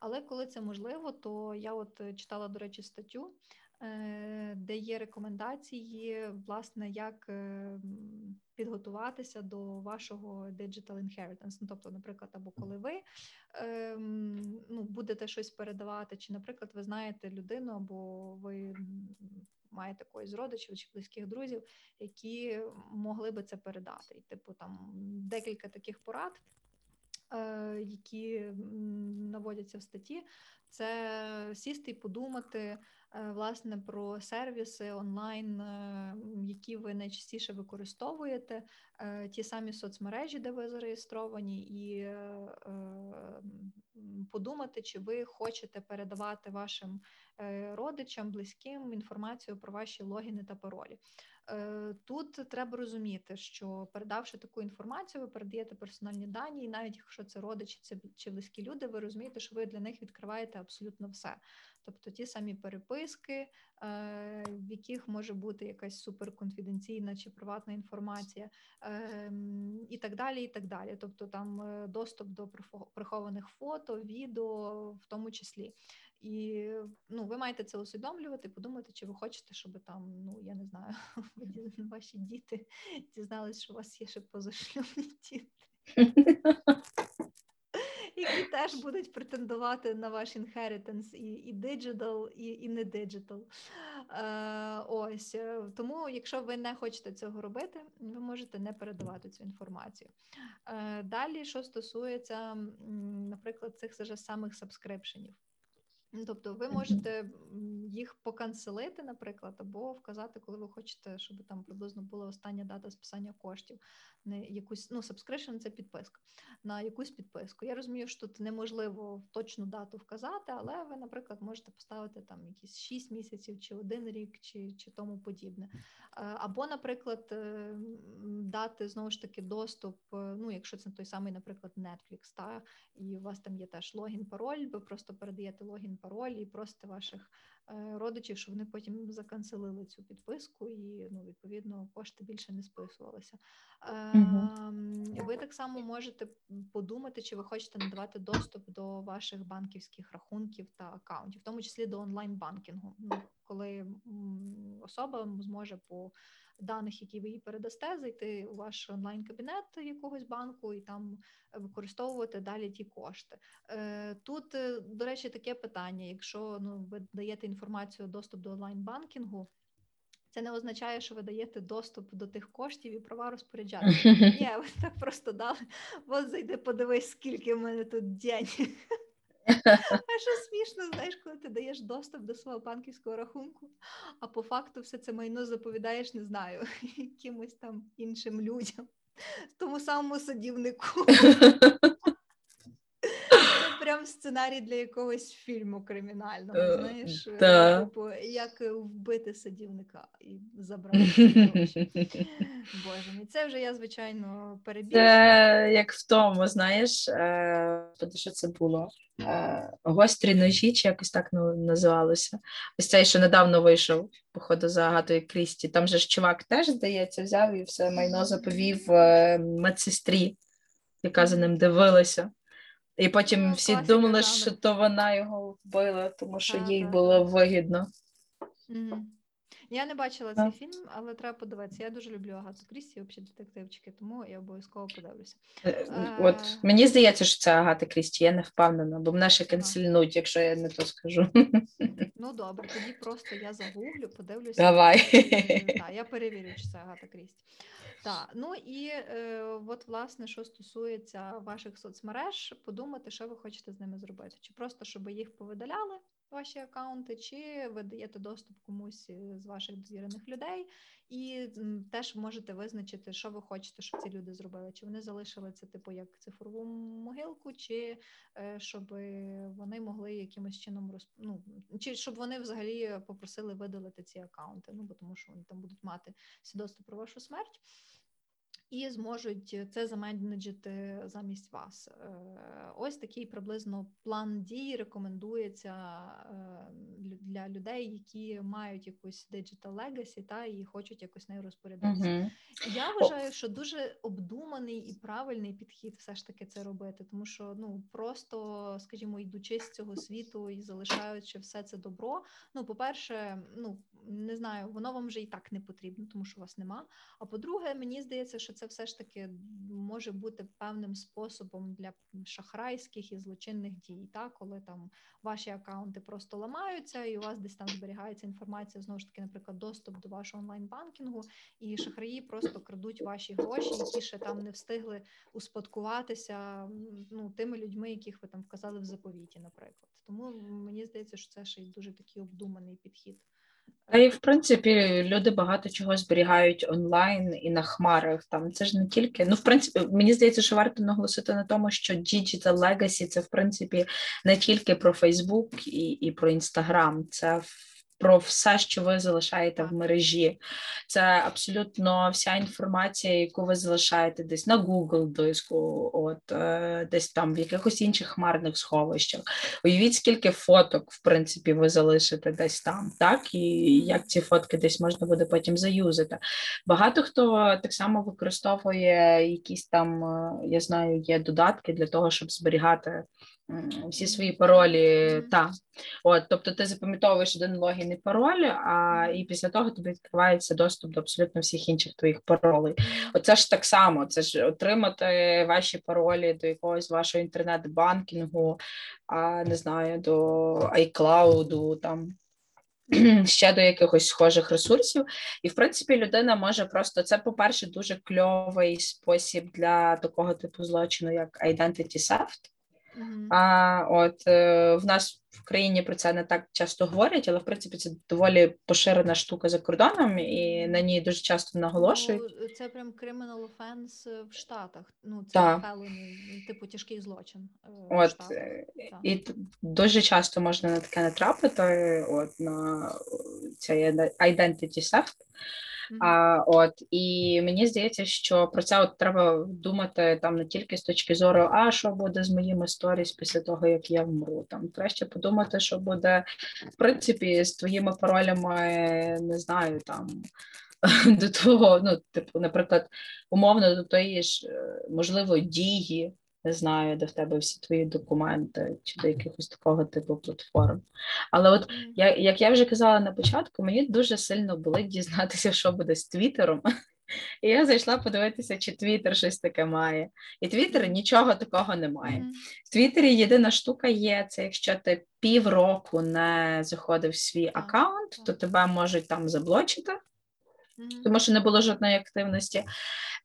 Але коли це можливо, то я от е, читала, до речі, статтю, де є рекомендації, власне, як е, підготуватися до вашого digital inheritance. Ну, тобто, наприклад, або коли ви ем, ну, будете щось передавати, чи, наприклад, ви знаєте людину, або ви маєте когось родичів чи близьких друзів, які могли би це передати. І, типу, там декілька таких порад. е, Які наводяться в статті, це сісти і подумати е, власне про сервіси онлайн, е, які ви найчастіше використовуєте, е, ті самі соцмережі, де ви зареєстровані, і е, е, подумати, чи ви хочете передавати вашим е, родичам, близьким інформацію про ваші логіни та паролі. Е, Тут треба розуміти, що передавши таку інформацію, ви передаєте персональні дані, і навіть якщо це родичі це чи близькі люди, ви розумієте, що ви для них відкриваєте абсолютно все. Тобто ті самі переписки, е, в яких може бути якась суперконфіденційна чи приватна інформація, ем, і так далі. і так далі. Тобто там е, доступ до прихо- прихованих фото, відео, в тому числі. І ну, ви маєте це усвідомлювати, подумати, чи ви хочете, щоб там, ну я не знаю, ваші діти дізнались, що у вас є ще позашлюбні діти. Які теж будуть претендувати на ваш інхеритенс і і диджитал, і і не диджитал. Е, Ось е, тому, якщо ви не хочете цього робити, ви можете не передавати цю інформацію. Е, Далі, що стосується, наприклад, цих же самих сабскрипшенів. Тобто ви можете їх поканцелити, наприклад, або вказати, коли ви хочете, щоб там приблизно була остання дата списання коштів. Не якусь ну subscription – це підписка на якусь підписку. Я розумію, що тут неможливо точну дату вказати, але ви, наприклад, можете поставити там якісь 6 місяців чи один рік, чи чи тому подібне. Або, наприклад, е, дати знову ж таки доступ. е, Ну, якщо це той самий, наприклад, Netflix, та і у вас там є теж логін, пароль, ви просто передаєте логін, пароль і просите ваших е, родичів, щоб вони потім заканцелили цю підписку, і ну, відповідно кошти більше не списувалися. Ем, Ви так само можете подумати, чи ви хочете надавати доступ до ваших банківських рахунків та акаунтів, в тому числі до онлайн-банкінгу, ну, коли особа зможе по даних, які ви їй передасте, зайти у ваш онлайн-кабінет якогось банку і там використовувати далі ті кошти. Е, Тут, е, до речі, таке питання: якщо ну ви даєте інформацію доступ до онлайн-банкінгу. Це не означає, що ви даєте доступ до тих коштів і права розпоряджатися. Ні, ви так просто дали. От зайди, подивись, скільки в мене тут день. А що смішно, знаєш, коли ти даєш доступ до свого банківського рахунку, а по факту все це майно заповідаєш, не знаю, якимось там іншим людям, тому самому садівнику. Прям сценарій для якогось фільму кримінального, Е, знаєш, е, да. типу, як вбити садівника і забрати. Боже мій, це вже я, звичайно, перебільшую. Це як в тому, знаєш, е, що це було? Е, Гострі ножі, чи якось так ну, називалося. Ось цей, що недавно вийшов, походу, за Агатою Крісті. Там же ж чувак теж, здається, взяв і все майно заповів е, медсестрі, яка за ним дивилася. І потім Ну, всі думали, що то вона його вбила, тому що їй так, було вигідно. Мгм. Я не бачила цей фільм, але треба подивитися. Я дуже люблю Агату Крісті, взагалі детективчики, тому я обов'язково подивлюся. Е, От Е. мені здається, що це Агата Крісті, я не впевнена, бо мене ще канцельнуть, якщо я не то скажу. Ну добре, тоді просто я загуглю, подивлюся. Давай. Так, я перевірю, чи це Агата Крісті. Так, ну і е, от власне, що стосується ваших соцмереж, подумати, що ви хочете з ними зробити. Чи просто щоб їх повидаляли, ваші акаунти, чи ви даєте доступ комусь з ваших довірених людей, і теж можете визначити, що ви хочете, щоб ці люди зробили. Чи вони залишили це, типу, як цифрову могилку, чи е, щоб вони могли якимось чином роз... ну, чи щоб вони взагалі попросили видалити ці акаунти, ну бо тому що вони там будуть мати свідоцтво про вашу смерть. І зможуть це заменеджити замість вас. Е, Ось такий приблизно план дій рекомендується е, для людей, які мають якусь digital legacy та і хочуть якось нею розпорядитися. Мгм. Я вважаю, що дуже обдуманий і правильний підхід все ж таки це робити, тому що ну просто, скажімо, йдучи з цього світу і залишаючи все це добро. Ну, по-перше, ну не знаю, воно вам вже і так не потрібно, тому що вас нема. А по-друге, мені здається, що це все ж таки може бути певним способом для шахрайських і злочинних дій, та коли там ваші акаунти просто ламаються, і у вас десь там зберігається інформація, знову ж таки, наприклад, доступ до вашого онлайн-банкінгу, і шахраї просто крадуть ваші гроші, які ще там не встигли успадкуватися ну, тими людьми, яких ви там вказали в заповіті, наприклад. Тому мені здається, що це ще й дуже такий обдуманий підхід. Та і в принципі люди багато чого зберігають онлайн і на хмарах. Там це ж не тільки. Ну, в принципі, мені здається, що варто наголосити на тому, що Digital Legacy – це в принципі не тільки про Фейсбук і, і про Інстаграм, це про все, що ви залишаєте в мережі. Це абсолютно вся інформація, яку ви залишаєте десь на Google диску, от е, десь там в якихось інших хмарних сховищах. Уявіть, скільки фоток, в принципі, ви залишите десь там, так і як ці фотки десь можна буде потім заюзати. Багато хто так само використовує якісь там, е, я знаю, є додатки для того, щоб зберігати всі свої паролі. Та. От, тобто ти запам'ятовуєш один логін і пароль, а і після того тобі відкривається доступ до абсолютно всіх інших твоїх паролей. Оце ж так само. Це ж отримати ваші паролі до якогось вашого інтернет-банкінгу, а не знаю, до iCloud, там ще до якихось схожих ресурсів. І, в принципі, людина може просто це, по-перше, дуже кльовий спосіб для такого типу злочину, як identity theft. Мгм. А от е, в нас в країні про це не так часто говорять, але в принципі це доволі поширена штука за кордоном, і на ній дуже часто наголошують. Ну, це прям criminal offense в Штатах. Ну, це Так. felony, типу тяжкий злочин. е, От Штатах. е, Так. і т- дуже часто можна на таке натрапити. От на цей identity theft. А, от і мені здається, що про це от треба думати там не тільки з точки зору, а що буде з моїми сторіс після того, як я вмру. Там краще подумати, що буде в принципі з твоїми паролями, не знаю, там до того, ну, типу, наприклад, умовно до тої ж, е, можливо, дії. Не знаю, де в тебе всі твої документи чи до якихось такого типу платформ. Але от я, як я вже казала на початку, мені дуже сильно болить дізнатися, що буде з Твіттером. І я зайшла подивитися, чи Твіттер щось таке має. І Твіттер нічого такого не має. В Твіттері єдина штука є, це якщо ти півроку не заходив в свій аккаунт, то тебе можуть там заблочити, тому що не було жодної активності.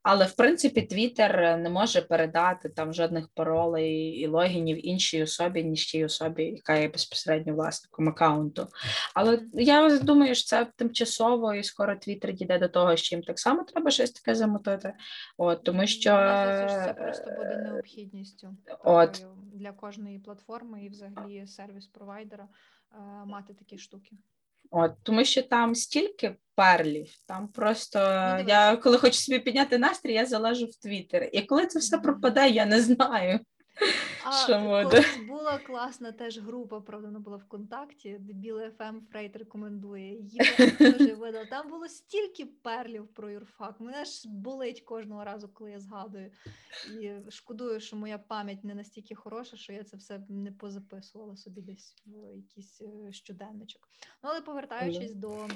Але в принципі Твіттер не може передати там жодних паролей і логінів іншій особі, ніж тій особі, яка є безпосередньо власником аккаунту. Але я думаю, що це тимчасово, і скоро Твіттер дійде до того, що їм так само треба щось таке замотити. От тому що це просто буде е, необхідністю от. для кожної платформи і взагалі сервіс-провайдера е, мати такі штуки. От, тому що там стільки перлів, там просто Ну, я коли хочу собі підняти настрій, я залажу в Твіттер. І коли це все пропадає, я не знаю. А колись була класна теж група, правда, вона була ВКонтакті, Дебіли ФМ Фрейд рекомендує. Її теж видала. Там було стільки перлів про юрфак. Мене ж болить кожного разу, коли я згадую. І шкодую, що моя пам'ять не настільки хороша, що я це все не позаписувала собі десь в якийсь е, щоденничок. Ну, але повертаючись до.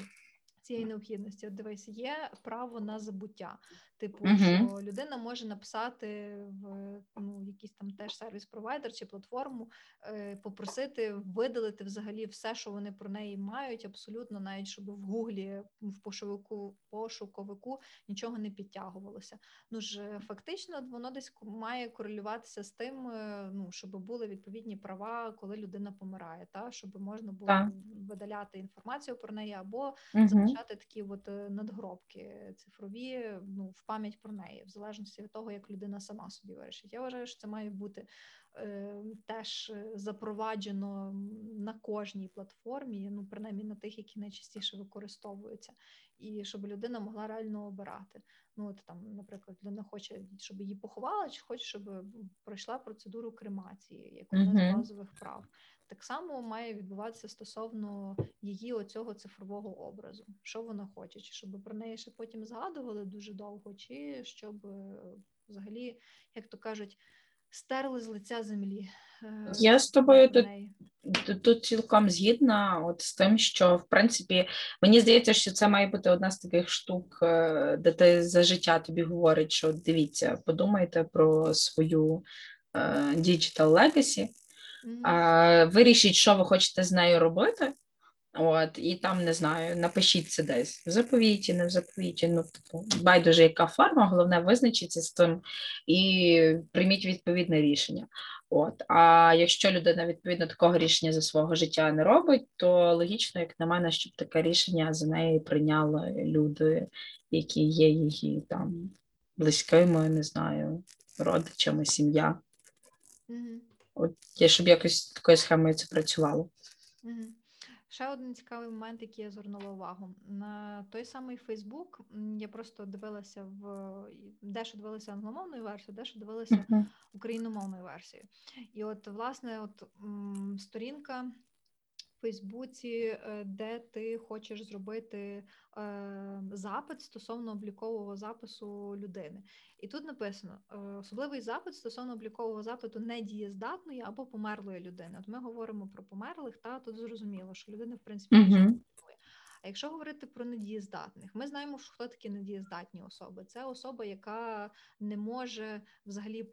Цієї необхідності, от дивись, є право на забуття. Типу, Мгм. що людина може написати в ну, якийсь там теж сервіс-провайдер чи платформу, е, попросити видалити взагалі все, що вони про неї мають, абсолютно, навіть щоб в Гуглі в пошуковику, пошуковику нічого не підтягувалося. Ну ж е, фактично воно десь має корелюватися з тим, е, ну щоб були відповідні права, коли людина помирає, та щоб можна було Так. видаляти інформацію про неї або Мгм. Залишати такі от е, надгробки цифрові ну, в пам'ять про неї, в залежності від того, як людина сама собі вирішить. Я вважаю, що це має бути е, теж е, запроваджено на кожній платформі, ну принаймні на тих, які найчастіше використовуються, і щоб людина могла реально обирати. Ну от там, наприклад, людина хоче, щоб її поховали, чи хоче, щоб пройшла процедуру кремації, як одне з базових прав. Так само має відбуватися стосовно її оцього цифрового образу. Що вона хоче, чи щоб про неї ще потім згадували дуже довго, чи щоб е, взагалі, як то кажуть, стерли з лиця землі. е, Я з тобою тут. Тут- цілком згідна, от з тим, що в принципі мені здається, що це має бути одна з таких штук, е, де ти за життя тобі говорить, що дивіться, подумайте про свою digital legacy, Мгм. А, вирішіть, що ви хочете з нею робити. От, і там не знаю, напишіть це десь в заповіті, не в заповіті. Ну, типу, байдуже, яка форма, головне визначіться з тим і прийміть відповідне рішення. От, а якщо людина відповідно такого рішення за свого життя не робить, то логічно, як на мене, щоб таке рішення за неї прийняли люди, які є її там близькими, не знаю, родичами, сім'я. От я щоб якось такою схемою це працювало. Ще один цікавий момент, який я звернула увагу. На той самий Фейсбук я просто дивилася в дещо дивилася англомовною версією, дещо дивилася україномовною версією. І от, власне, от м, сторінка Фейсбуці, е, де ти хочеш зробити е, запит стосовно облікового запису людини. І тут написано: е, особливий запит стосовно облікового запиту недієздатної або померлої людини. От ми говоримо про померлих, та тут зрозуміло, що людина, в принципі, Мгм. А якщо говорити про недієздатних, ми знаємо, що хто такі недієздатні особи. Це особа, яка не може взагалі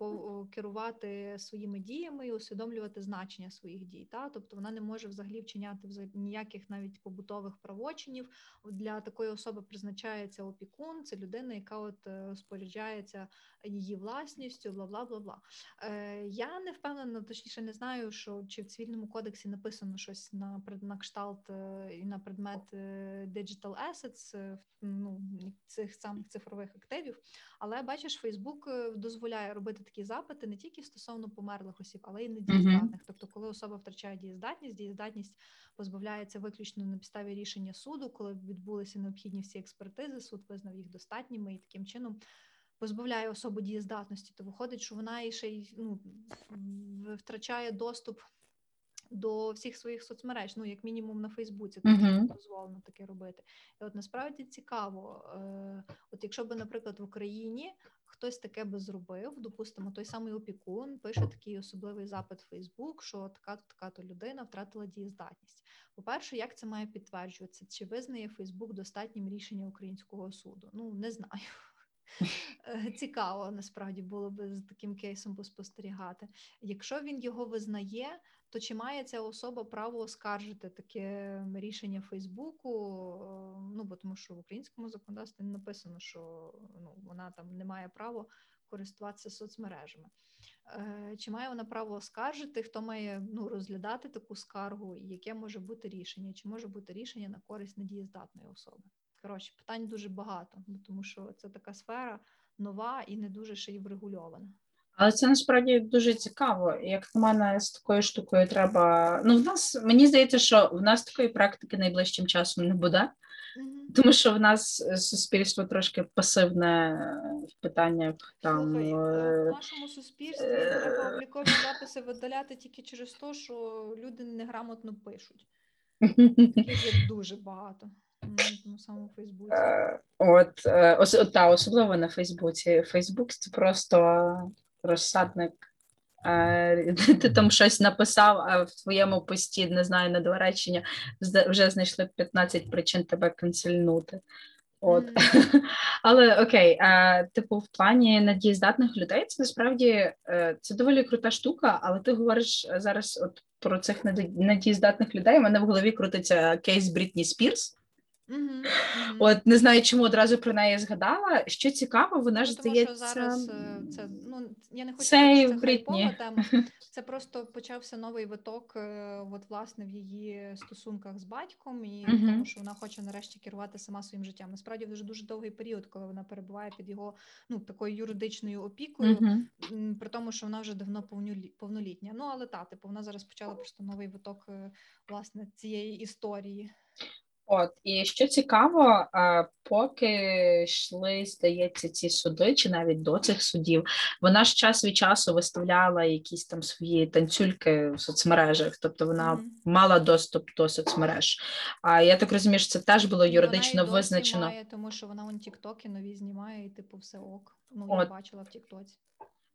керувати своїми діями і усвідомлювати значення своїх дій. Та? Тобто вона не може взагалі вчиняти взаг- ніяких навіть побутових правочинів. Для такої особи призначається опікун, це людина, яка от е, розпоряджається її власністю, бла бла бла бла. Е, я не впевнена, точніше не знаю, що чи в цивільному кодексі написано щось на на кшталт е, і на предмет е, digital assets, е, ну, цих самих цифрових активів. Але бачиш, Фейсбук дозволяє робити такі запити не тільки стосовно померлих осіб, але й недієздатних. Тобто, коли особа втрачає дієздатність, дієздатність позбавляється виключно на підставі рішення суду, коли відбулися необхідні всі експертизи, суд визнав їх достатніми і таким чином. Позбавляє особу дієздатності, то виходить, що вона і ще й ну, втрачає доступ до всіх своїх соцмереж, ну як мінімум на Фейсбуці, тому Мгм. що дозволено таке робити. І от насправді цікаво, е, от якщо би, наприклад, в Україні хтось таке би зробив, допустимо, той самий опікун пише такий особливий запит в Фейсбук, що така то така то людина втратила дієздатність. По-перше, як це має підтверджуватися? Чи визнає Фейсбук достатнім рішення українського суду? Ну не знаю. Е, Цікаво насправді було би з таким кейсом поспостерігати. Якщо він його визнає, то чи має ця особа право оскаржити таке рішення Фейсбуку? Е, Ну бо тому, що в українському законодавстві не написано, що ну вона там не має права користуватися соцмережами. Е, Чи має вона право оскаржити? Хто має ну розглядати таку скаргу, і яке може бути рішення? Чи може бути рішення на користь недієздатної особи? Коротше, питань дуже багато, тому що це така сфера нова і не дуже ще й врегульована. Але це насправді дуже цікаво. Як на мене, з такою штукою треба. Ну, в нас мені здається, що в нас такої практики найближчим часом не буде, тому що в нас суспільство трошки пасивне в питаннях там. Слухай, е, е, в нашому суспільстві е, треба облікові записи видаляти тільки через те, що люди неграмотно пишуть. Таких є дуже багато. На самому Фейсбуці. От, от, та, особливо на Фейсбуці. Фейсбук це просто розсадник. Е, Ти там щось написав, а в твоєму пості, не знаю, на два речення вже знайшли 15 причин тебе канцельнути. От. Мгм. Але окей, а, типу, в плані надієздатних людей це насправді е, це доволі крута штука, але ти говориш зараз от про цих наді- надієздатних людей. У мене в голові крутиться кейс Брітні Спірс. Мгм. От не знаю, чому одразу про неї згадала. Що цікаво, вона ж Ну, тому здається. що зараз е, це ну я не хочу це це хайпова тема. Це просто почався новий виток, е, от власне в її стосунках з батьком, і Мгм. тому, що вона хоче нарешті керувати сама своїм життям. Насправді вже дуже довгий період, коли вона перебуває під його ну такою юридичною опікою, м, при тому, що вона вже давно повнолі- повнолітня. Ну але та, типу, вона зараз почала просто новий виток е, власне цієї історії. От і що цікаво, поки йшли, здається, ці суди, чи навіть до цих судів, вона ж час від часу виставляла якісь там свої танцюльки в соцмережах, тобто вона Мгм. мала доступ до соцмереж. А я так розумію, що це теж було Ну, юридично вона і визначено. Має, тому що вона он тіктоки нові знімає, і типу все ок. Ну я бачила в Тіктоці.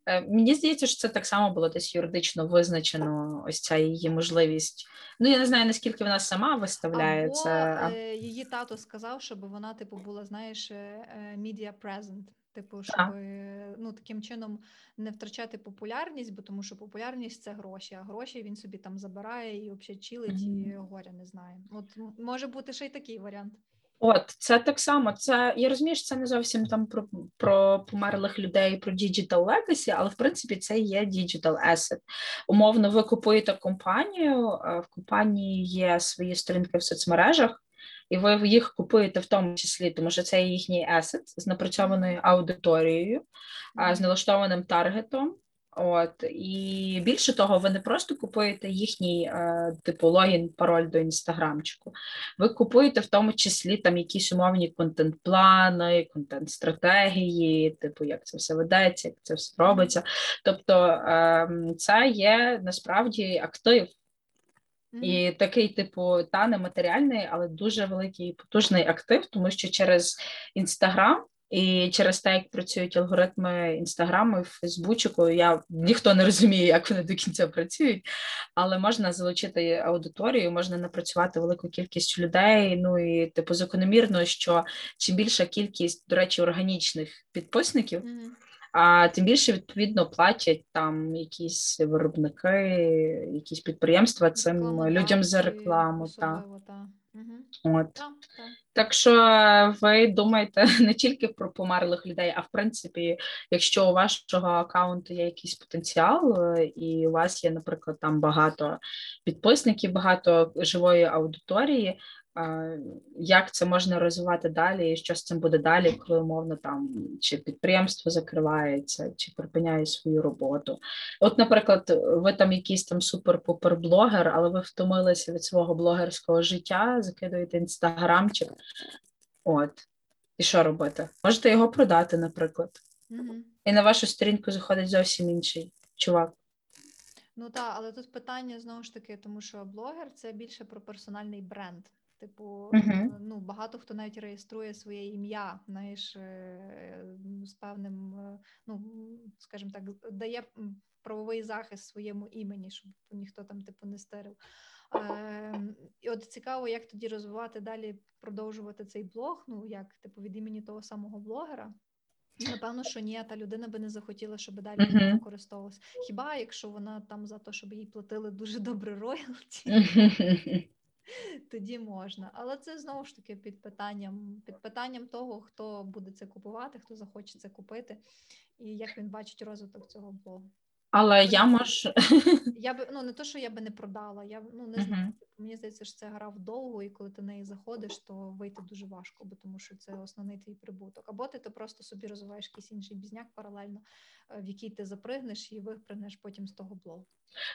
Е, Мені здається, що це так само було десь юридично визначено. Ось ця її можливість. Ну я не знаю наскільки вона сама виставляє Або е, її тато сказав, щоб вона, типу, була, знаєш, е, е, media present. Типу, щоб е, ну таким чином не втрачати популярність, бо тому що популярність це гроші, а гроші він собі там забирає і взагалі чилить, і горя не знає. От може бути ще й такий варіант. От це так само. Це я розумію, що це не зовсім там про, про померлих людей, про digital legacy, але в принципі це є digital asset. Умовно, ви купуєте компанію. е, В компанії є свої сторінки в соцмережах, і ви їх купуєте в тому числі, тому що це їхній asset з напрацьованою аудиторією, з налаштованим таргетом. От і більше того, ви не просто купуєте їхній е, типу логін, пароль до інстаграмчику. Ви купуєте в тому числі там якісь умовні контент-плани, контент-стратегії, типу, як це все ведеться, як це все робиться. Тобто е, це є насправді актив. І такий, типу, та нематеріальний, але дуже великий потужний актив, тому що через інстаграм і через те, як працюють алгоритми інстаграму Фейсбучику, я ніхто не розуміє, як вони до кінця працюють, але можна залучити аудиторію, можна напрацювати велику кількість людей. Ну і типу закономірно, що чим більша кількість, до речі, органічних підписників. Mm-hmm. А тим більше відповідно платять там якісь виробники, якісь підприємства цим Реклама, людям за рекламу. Та. Та. Угу. От. Та, та. Так що ви думаєте не тільки про померлих людей, а в принципі, якщо у вашого аккаунту є якийсь потенціал, е, і у вас є, наприклад, там багато підписників, багато живої аудиторії, як це можна розвивати далі, і що з цим буде далі, коли умовно там чи підприємство закривається, чи припиняє свою роботу. От, наприклад, ви там якийсь там супер-пупер блогер, але ви втомилися від свого блогерського життя, закидуєте інстаграмчик. От, і що робити? Можете його продати, наприклад. Угу. І на вашу сторінку заходить зовсім інший чувак. Ну так, але тут питання знову ж таки, тому що блогер це більше про персональний бренд. Типу, uh-huh. ну багато хто навіть реєструє своє ім'я, знаєш, е, з певним, е, ну скажімо так, дає правовий захист своєму імені, щоб ніхто там типу не стерив. Е, І от цікаво, як тоді розвивати далі, продовжувати цей блог. Ну як типу від імені того самого блогера. Напевно, що ні, та людина би не захотіла, щоб далі uh-huh. використовувалася. Хіба якщо вона там за те, щоб їй платили дуже добре роялті? Тоді можна. Але це знову ж таки під питанням, під питанням того, хто буде це купувати, хто захоче це купити, і як він бачить розвиток цього блогу. Але я можу. Я би ну не то, що я би не продала. Я ну не знаю. Uh-huh. Мені здається, що це гра вдовго, і коли ти в неї заходиш, то вийти дуже важко, бо тому що це основний твій прибуток. Або ти то просто собі розвиваєш якийсь інший бізняк паралельно, е, в який ти запригнеш і випригнеш потім з того блогу.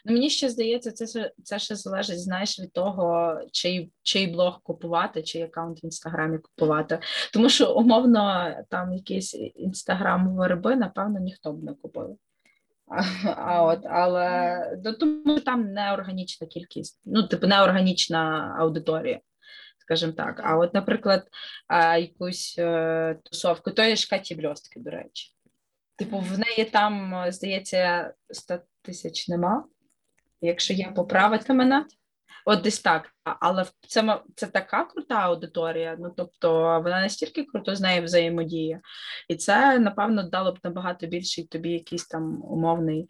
Ну, Мені ще здається, це це ще залежить, знаєш, від того, чий чий блог купувати, чий аккаунт в інстаграмі купувати. Тому що умовно там якийсь інстаграм верби, напевно, ніхто б не купив. А, от, Але до тому там неорганічна кількість, ну, типу, неорганічна аудиторія, скажімо так. А от, наприклад, якусь е, тусовку, то є ж Каті Бльостки, до речі. Типу, в неї там, здається, 100 тисяч нема. Якщо я поправити мене, от десь так. Але це це така крута аудиторія. Ну тобто вона настільки круто з нею взаємодіє, і це напевно дало б набагато більший тобі якийсь там умовний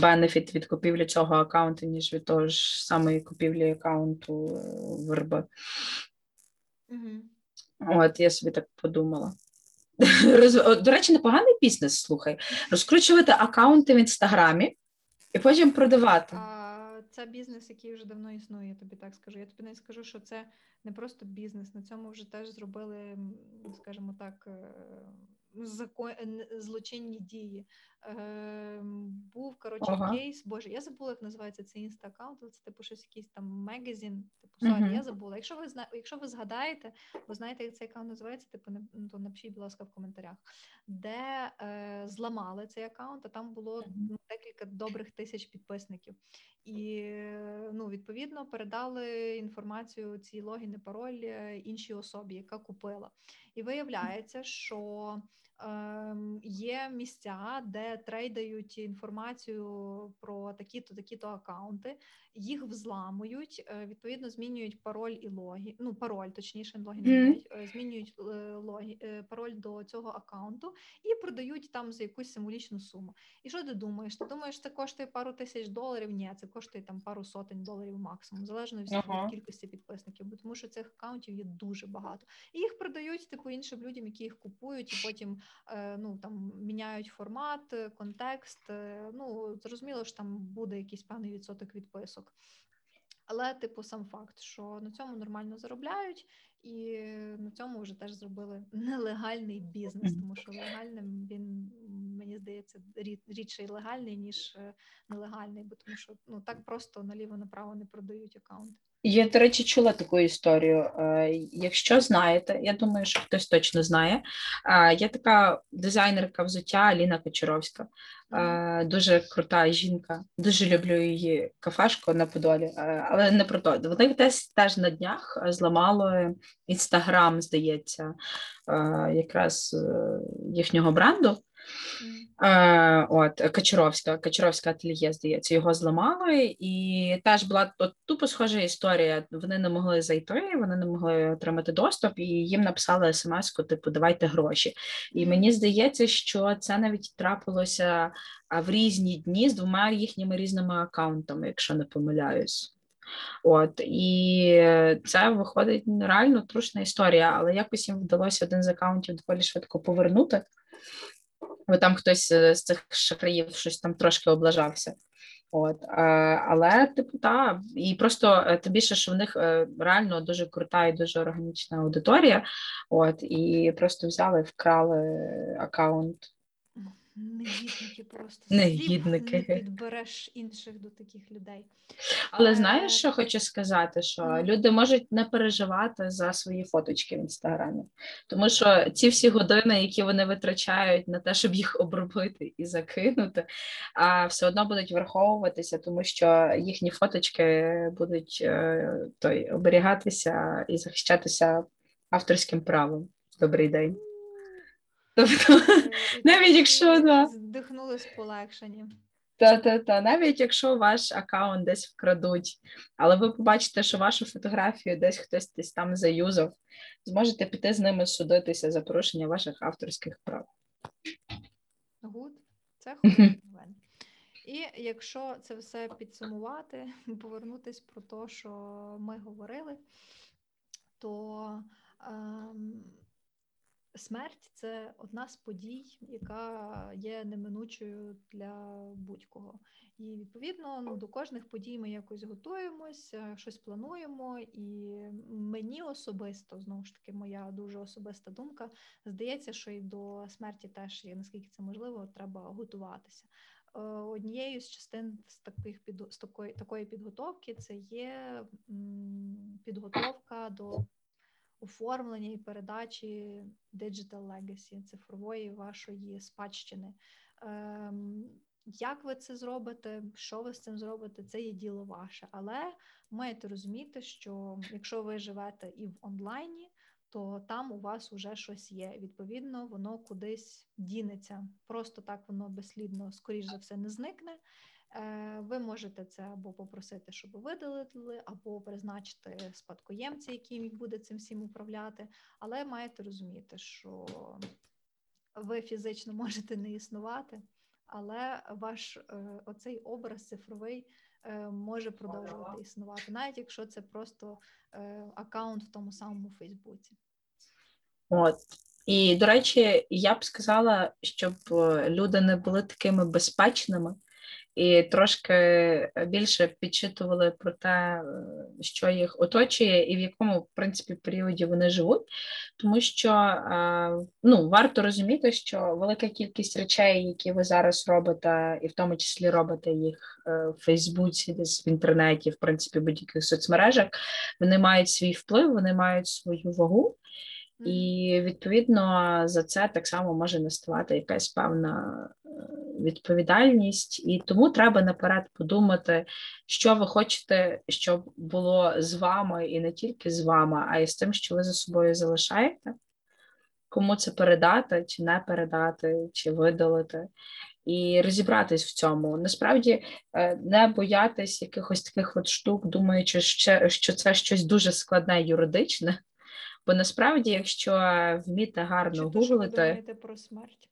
бенефіт від купівлі цього аккаунту, ніж від того ж самої купівлі аккаунту е, верби. Угу. От я собі так подумала. До речі, непоганий бізнес, слухай. Розкручувати аккаунти в інстаграмі і потім продавати. Це бізнес, який вже давно існує, я тобі так скажу. Я тобі не скажу, що це не просто бізнес. На цьому вже теж зробили, скажімо так, е, закон... злочинні дії. Е, Був коротше ага. кейс. Боже, я забула, як називається цей інстакаунт. Це типу щось якийсь там magazine. Типу, sorry, угу. я забула. Якщо ви зна... якщо ви згадаєте, ви знаєте, як цей аккаунт називається, типу, не... Ну, то напишіть, будь ласка, в коментарях, де е, зламали цей аккаунт, а там було uh-huh. декілька добрих тисяч підписників. І ну, відповідно передали інформацію, ці логіни, пароль е, іншій особі, яка купила. І виявляється, що Ем, є місця, де трейдають інформацію про такі-то такі-то акаунти, їх взламують, е, відповідно, змінюють пароль і логі, ну пароль, точніше, логін mm. змінюють е, логі, пароль до цього акаунту і продають там за якусь символічну суму. І що ти думаєш? Ти думаєш, це коштує пару тисяч доларів? Ні, це коштує там пару сотень доларів максимум, залежно від uh-huh. кількості підписників, бо тому що цих акаунтів є дуже багато. І їх продають типу іншим людям, які їх купують, і потім ну там міняють формат, е, контекст. Е, ну зрозуміло, що там буде якийсь певний відсоток відписок. Але, типу, сам факт, що на цьому нормально заробляють, І на цьому вже теж зробили нелегальний бізнес, тому що легальним він мені здається рід- рідше легальний, ніж е, нелегальний, бо тому що ну так просто наліво направо не продають аккаунти. Я, до речі, чула таку історію. Е, Якщо знаєте, я думаю, що хтось точно знає. е, Є така дизайнерка взуття Аліна Кочаровська, Е, дуже крута жінка. Дуже люблю її кафешку на Подолі, е, але не про то. Вони десь теж на днях е, зламали інстаграм, здається, е, якраз е, їхнього бренду. Е, от Качаровська, Качаровська ательє, здається, його зламали, і теж була от, тупо схожа історія. Вони не могли зайти, вони не могли отримати доступ, і їм написали смс-ку, типу, давайте гроші. І мені здається, що це навіть трапилося в різні дні з двома їхніми різними аккаунтами, якщо не помиляюсь. От і це виходить реально трушна історія, але якось їм вдалося один з аккаунтів доволі швидко повернути бо там хтось е, з цих шахраїв щось там трошки облажався. От, е, але, типу, та, і просто е, тим більше, що в них реально дуже крута і дуже органічна аудиторія. От, і просто взяли, вкрали аккаунт. Негідники просто Негідники. Слів не підбереш інших до таких людей. Але Е, знаєш, що хочу сказати? Що Мгм. люди можуть не переживати за свої фоточки в інстаграмі, тому що ці всі години, які вони витрачають на те, щоб їх обробити і закинути, а все одно будуть враховуватися, тому що їхні фоточки будуть е, той оберігатися і захищатися авторським правом. Добрий день. Тобто, навіть якщо, да. здихнули з полегшенням. Та, та, та, навіть якщо ваш аккаунт десь вкрадуть, але ви побачите, що вашу фотографію десь хтось десь там заюзав, зможете піти з ними судитися за порушення ваших авторських прав. Гуд, це хороший новин. І якщо це все підсумувати, повернутись про те, що ми говорили, то ем, смерть це одна з подій, яка є неминучою для будь-кого. І відповідно ну, до кожних подій ми якось готуємось, е, щось плануємо. І мені особисто, знову ж таки, моя дуже особиста думка, здається, що і до смерті теж є, наскільки це можливо, треба готуватися. Е, Однією з частин з таких під з такої такої підготовки це є підготовка до оформлення і передачі digital legacy, цифрової вашої спадщини. Ем, Як ви це зробите, що ви з цим зробите, це є діло ваше. Але маєте розуміти, що якщо ви живете і в онлайні, то там у вас уже щось є. Відповідно, воно кудись дінеться. Просто так воно безслідно, скоріш за все, не зникне. Е, Ви можете це або попросити, щоб видалили, або призначити спадкоємця, який буде цим всім управляти. Але маєте розуміти, що ви фізично можете не існувати, але ваш е, оцей образ цифровий е, може продовжувати існувати, навіть якщо це просто аккаунт в тому самому Фейсбуці. От. І, до речі, я б сказала, щоб люди не були такими безпечними і трошки більше підчитували про те, е, що їх оточує, і в якому, в принципі, періоді вони живуть. Тому що е, ну, варто розуміти, що велика кількість речей, які ви зараз робите, і в тому числі робите їх е, в Фейсбуці, десь в інтернеті, в принципі, будь-яких соцмережах, вони мають свій вплив, вони мають свою вагу. І відповідно за це так само може наставати якась певна відповідальність, і тому треба наперед подумати, що ви хочете, щоб було з вами, і не тільки з вами, а й з тим, що ви за собою залишаєте, кому це передати, чи не передати, чи видалити. І розібратись в цьому. Насправді е, не боятись якихось таких от штук, думаючи, що це щось дуже складне юридичне. Бо насправді, якщо вміти гарно гуглити, про смерть?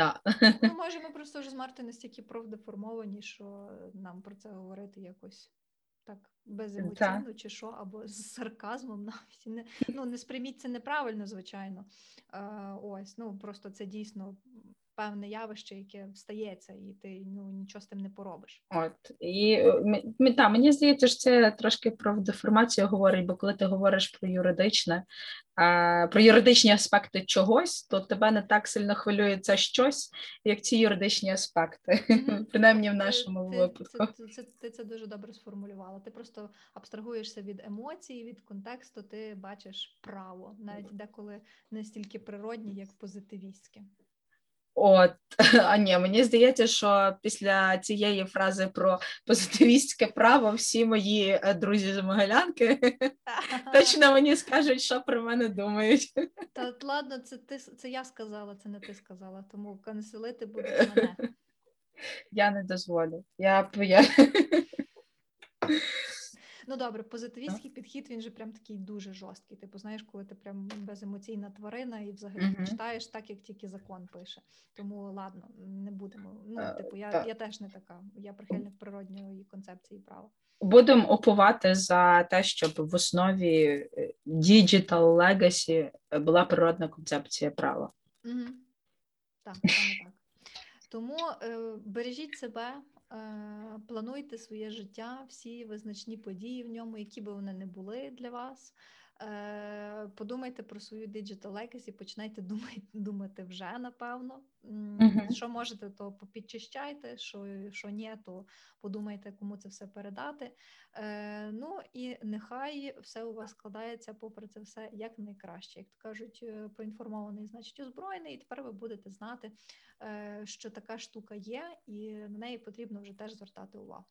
Так. Ну, може, ми просто вже з Марти настільки профдеформовані, що нам про це говорити якось так беземоційно, чи що, або з сарказмом навіть. Не, ну, не сприйміть це неправильно, звичайно. Е, ось, ну просто це дійсно певне явище, яке стається, і ти ну нічого з тим не поробиш. От і е, та, мені здається, що це трошки про деформацію говорить, бо коли ти говориш про юридичне, а, про юридичні аспекти чогось, то тебе не так сильно хвилює це щось, як ці юридичні аспекти, Мгм. принаймні в нашому ти, випадку. Це, це, це, ти це дуже добре сформулювала. Ти просто абстрагуєшся від емоцій, від контексту, ти бачиш право, навіть деколи не стільки природні, як позитивістське. От, а ні, мені здається, що після цієї фрази про позитивістське право всі мої е, друзі з Могилянки точно мені скажуть, що про мене думають. Та ладно, це ти це я сказала, це не ти сказала. Тому канцелити будуть мене. Я не дозволю. Я, я... Ну добре, позитивістський підхід він же прям такий дуже жорсткий. Типу, знаєш, коли ти прям беземоційна тварина і взагалі Мгм. читаєш так, як тільки закон пише. Тому ладно, не будемо. Ну, Е, типу, я, я теж не така. Я прихильник природньої концепції права. Будемо опувати за те, щоб в основі е, Digital Legacy була природна концепція права. Угу. Так, саме так. Тому е, бережіть себе, е, плануйте своє життя, всі визначні події в ньому, які би вони не були для вас. Е, подумайте про свою digital legacy, починайте думати, думати вже, напевно. Мгм. Що можете, то попідчищайте, що, що ні, то подумайте, кому це все передати. Е, ну і нехай все у вас складається, попри це все, як найкраще. Як то кажуть, е, проінформований, значить озброєний, і тепер ви будете знати, е, що така штука є, і на неї потрібно вже теж звертати увагу.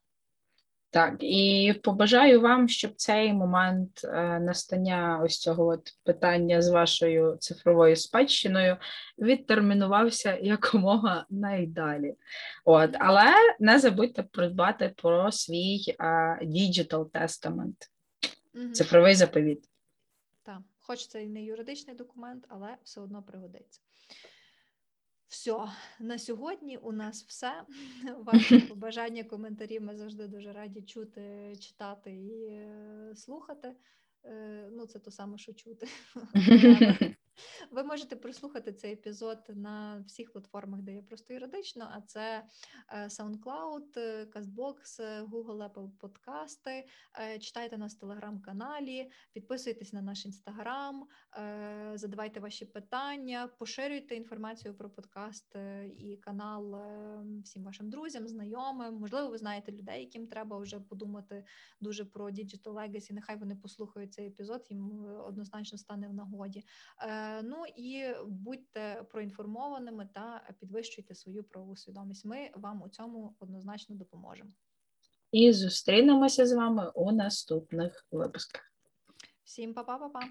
Так, і побажаю вам, щоб цей момент е, настання ось цього от питання з вашою цифровою спадщиною відтермінувався якомога найдалі. От, але не забудьте придбати про свій е, Digital Testament, Мгм. цифровий заповіт. Так, хоч це і не юридичний документ, але все одно пригодиться. Все, на сьогодні у нас все. Ваші побажання, коментарі ми завжди дуже раді чути, читати і е, слухати. Е, ну, це то саме, що чути. Ви можете прослухати цей епізод на всіх платформах, де є просто юридично, а це е, SoundCloud, е, CastBox, е, Google, Apple подкасти. Читайте нас в телеграм-каналі, підписуйтесь на наш інстаграм, задавайте ваші питання, поширюйте інформацію про подкаст і канал всім вашим друзям, знайомим. Можливо, ви знаєте людей, яким треба вже подумати дуже про Digital Legacy. Нехай вони послухають цей епізод, їм однозначно стане в нагоді. Е, Ну і будьте проінформованими та підвищуйте свою правову свідомість. Ми вам у цьому однозначно допоможемо. І зустрінемося з вами у наступних випусках. Всім па-па-па-па!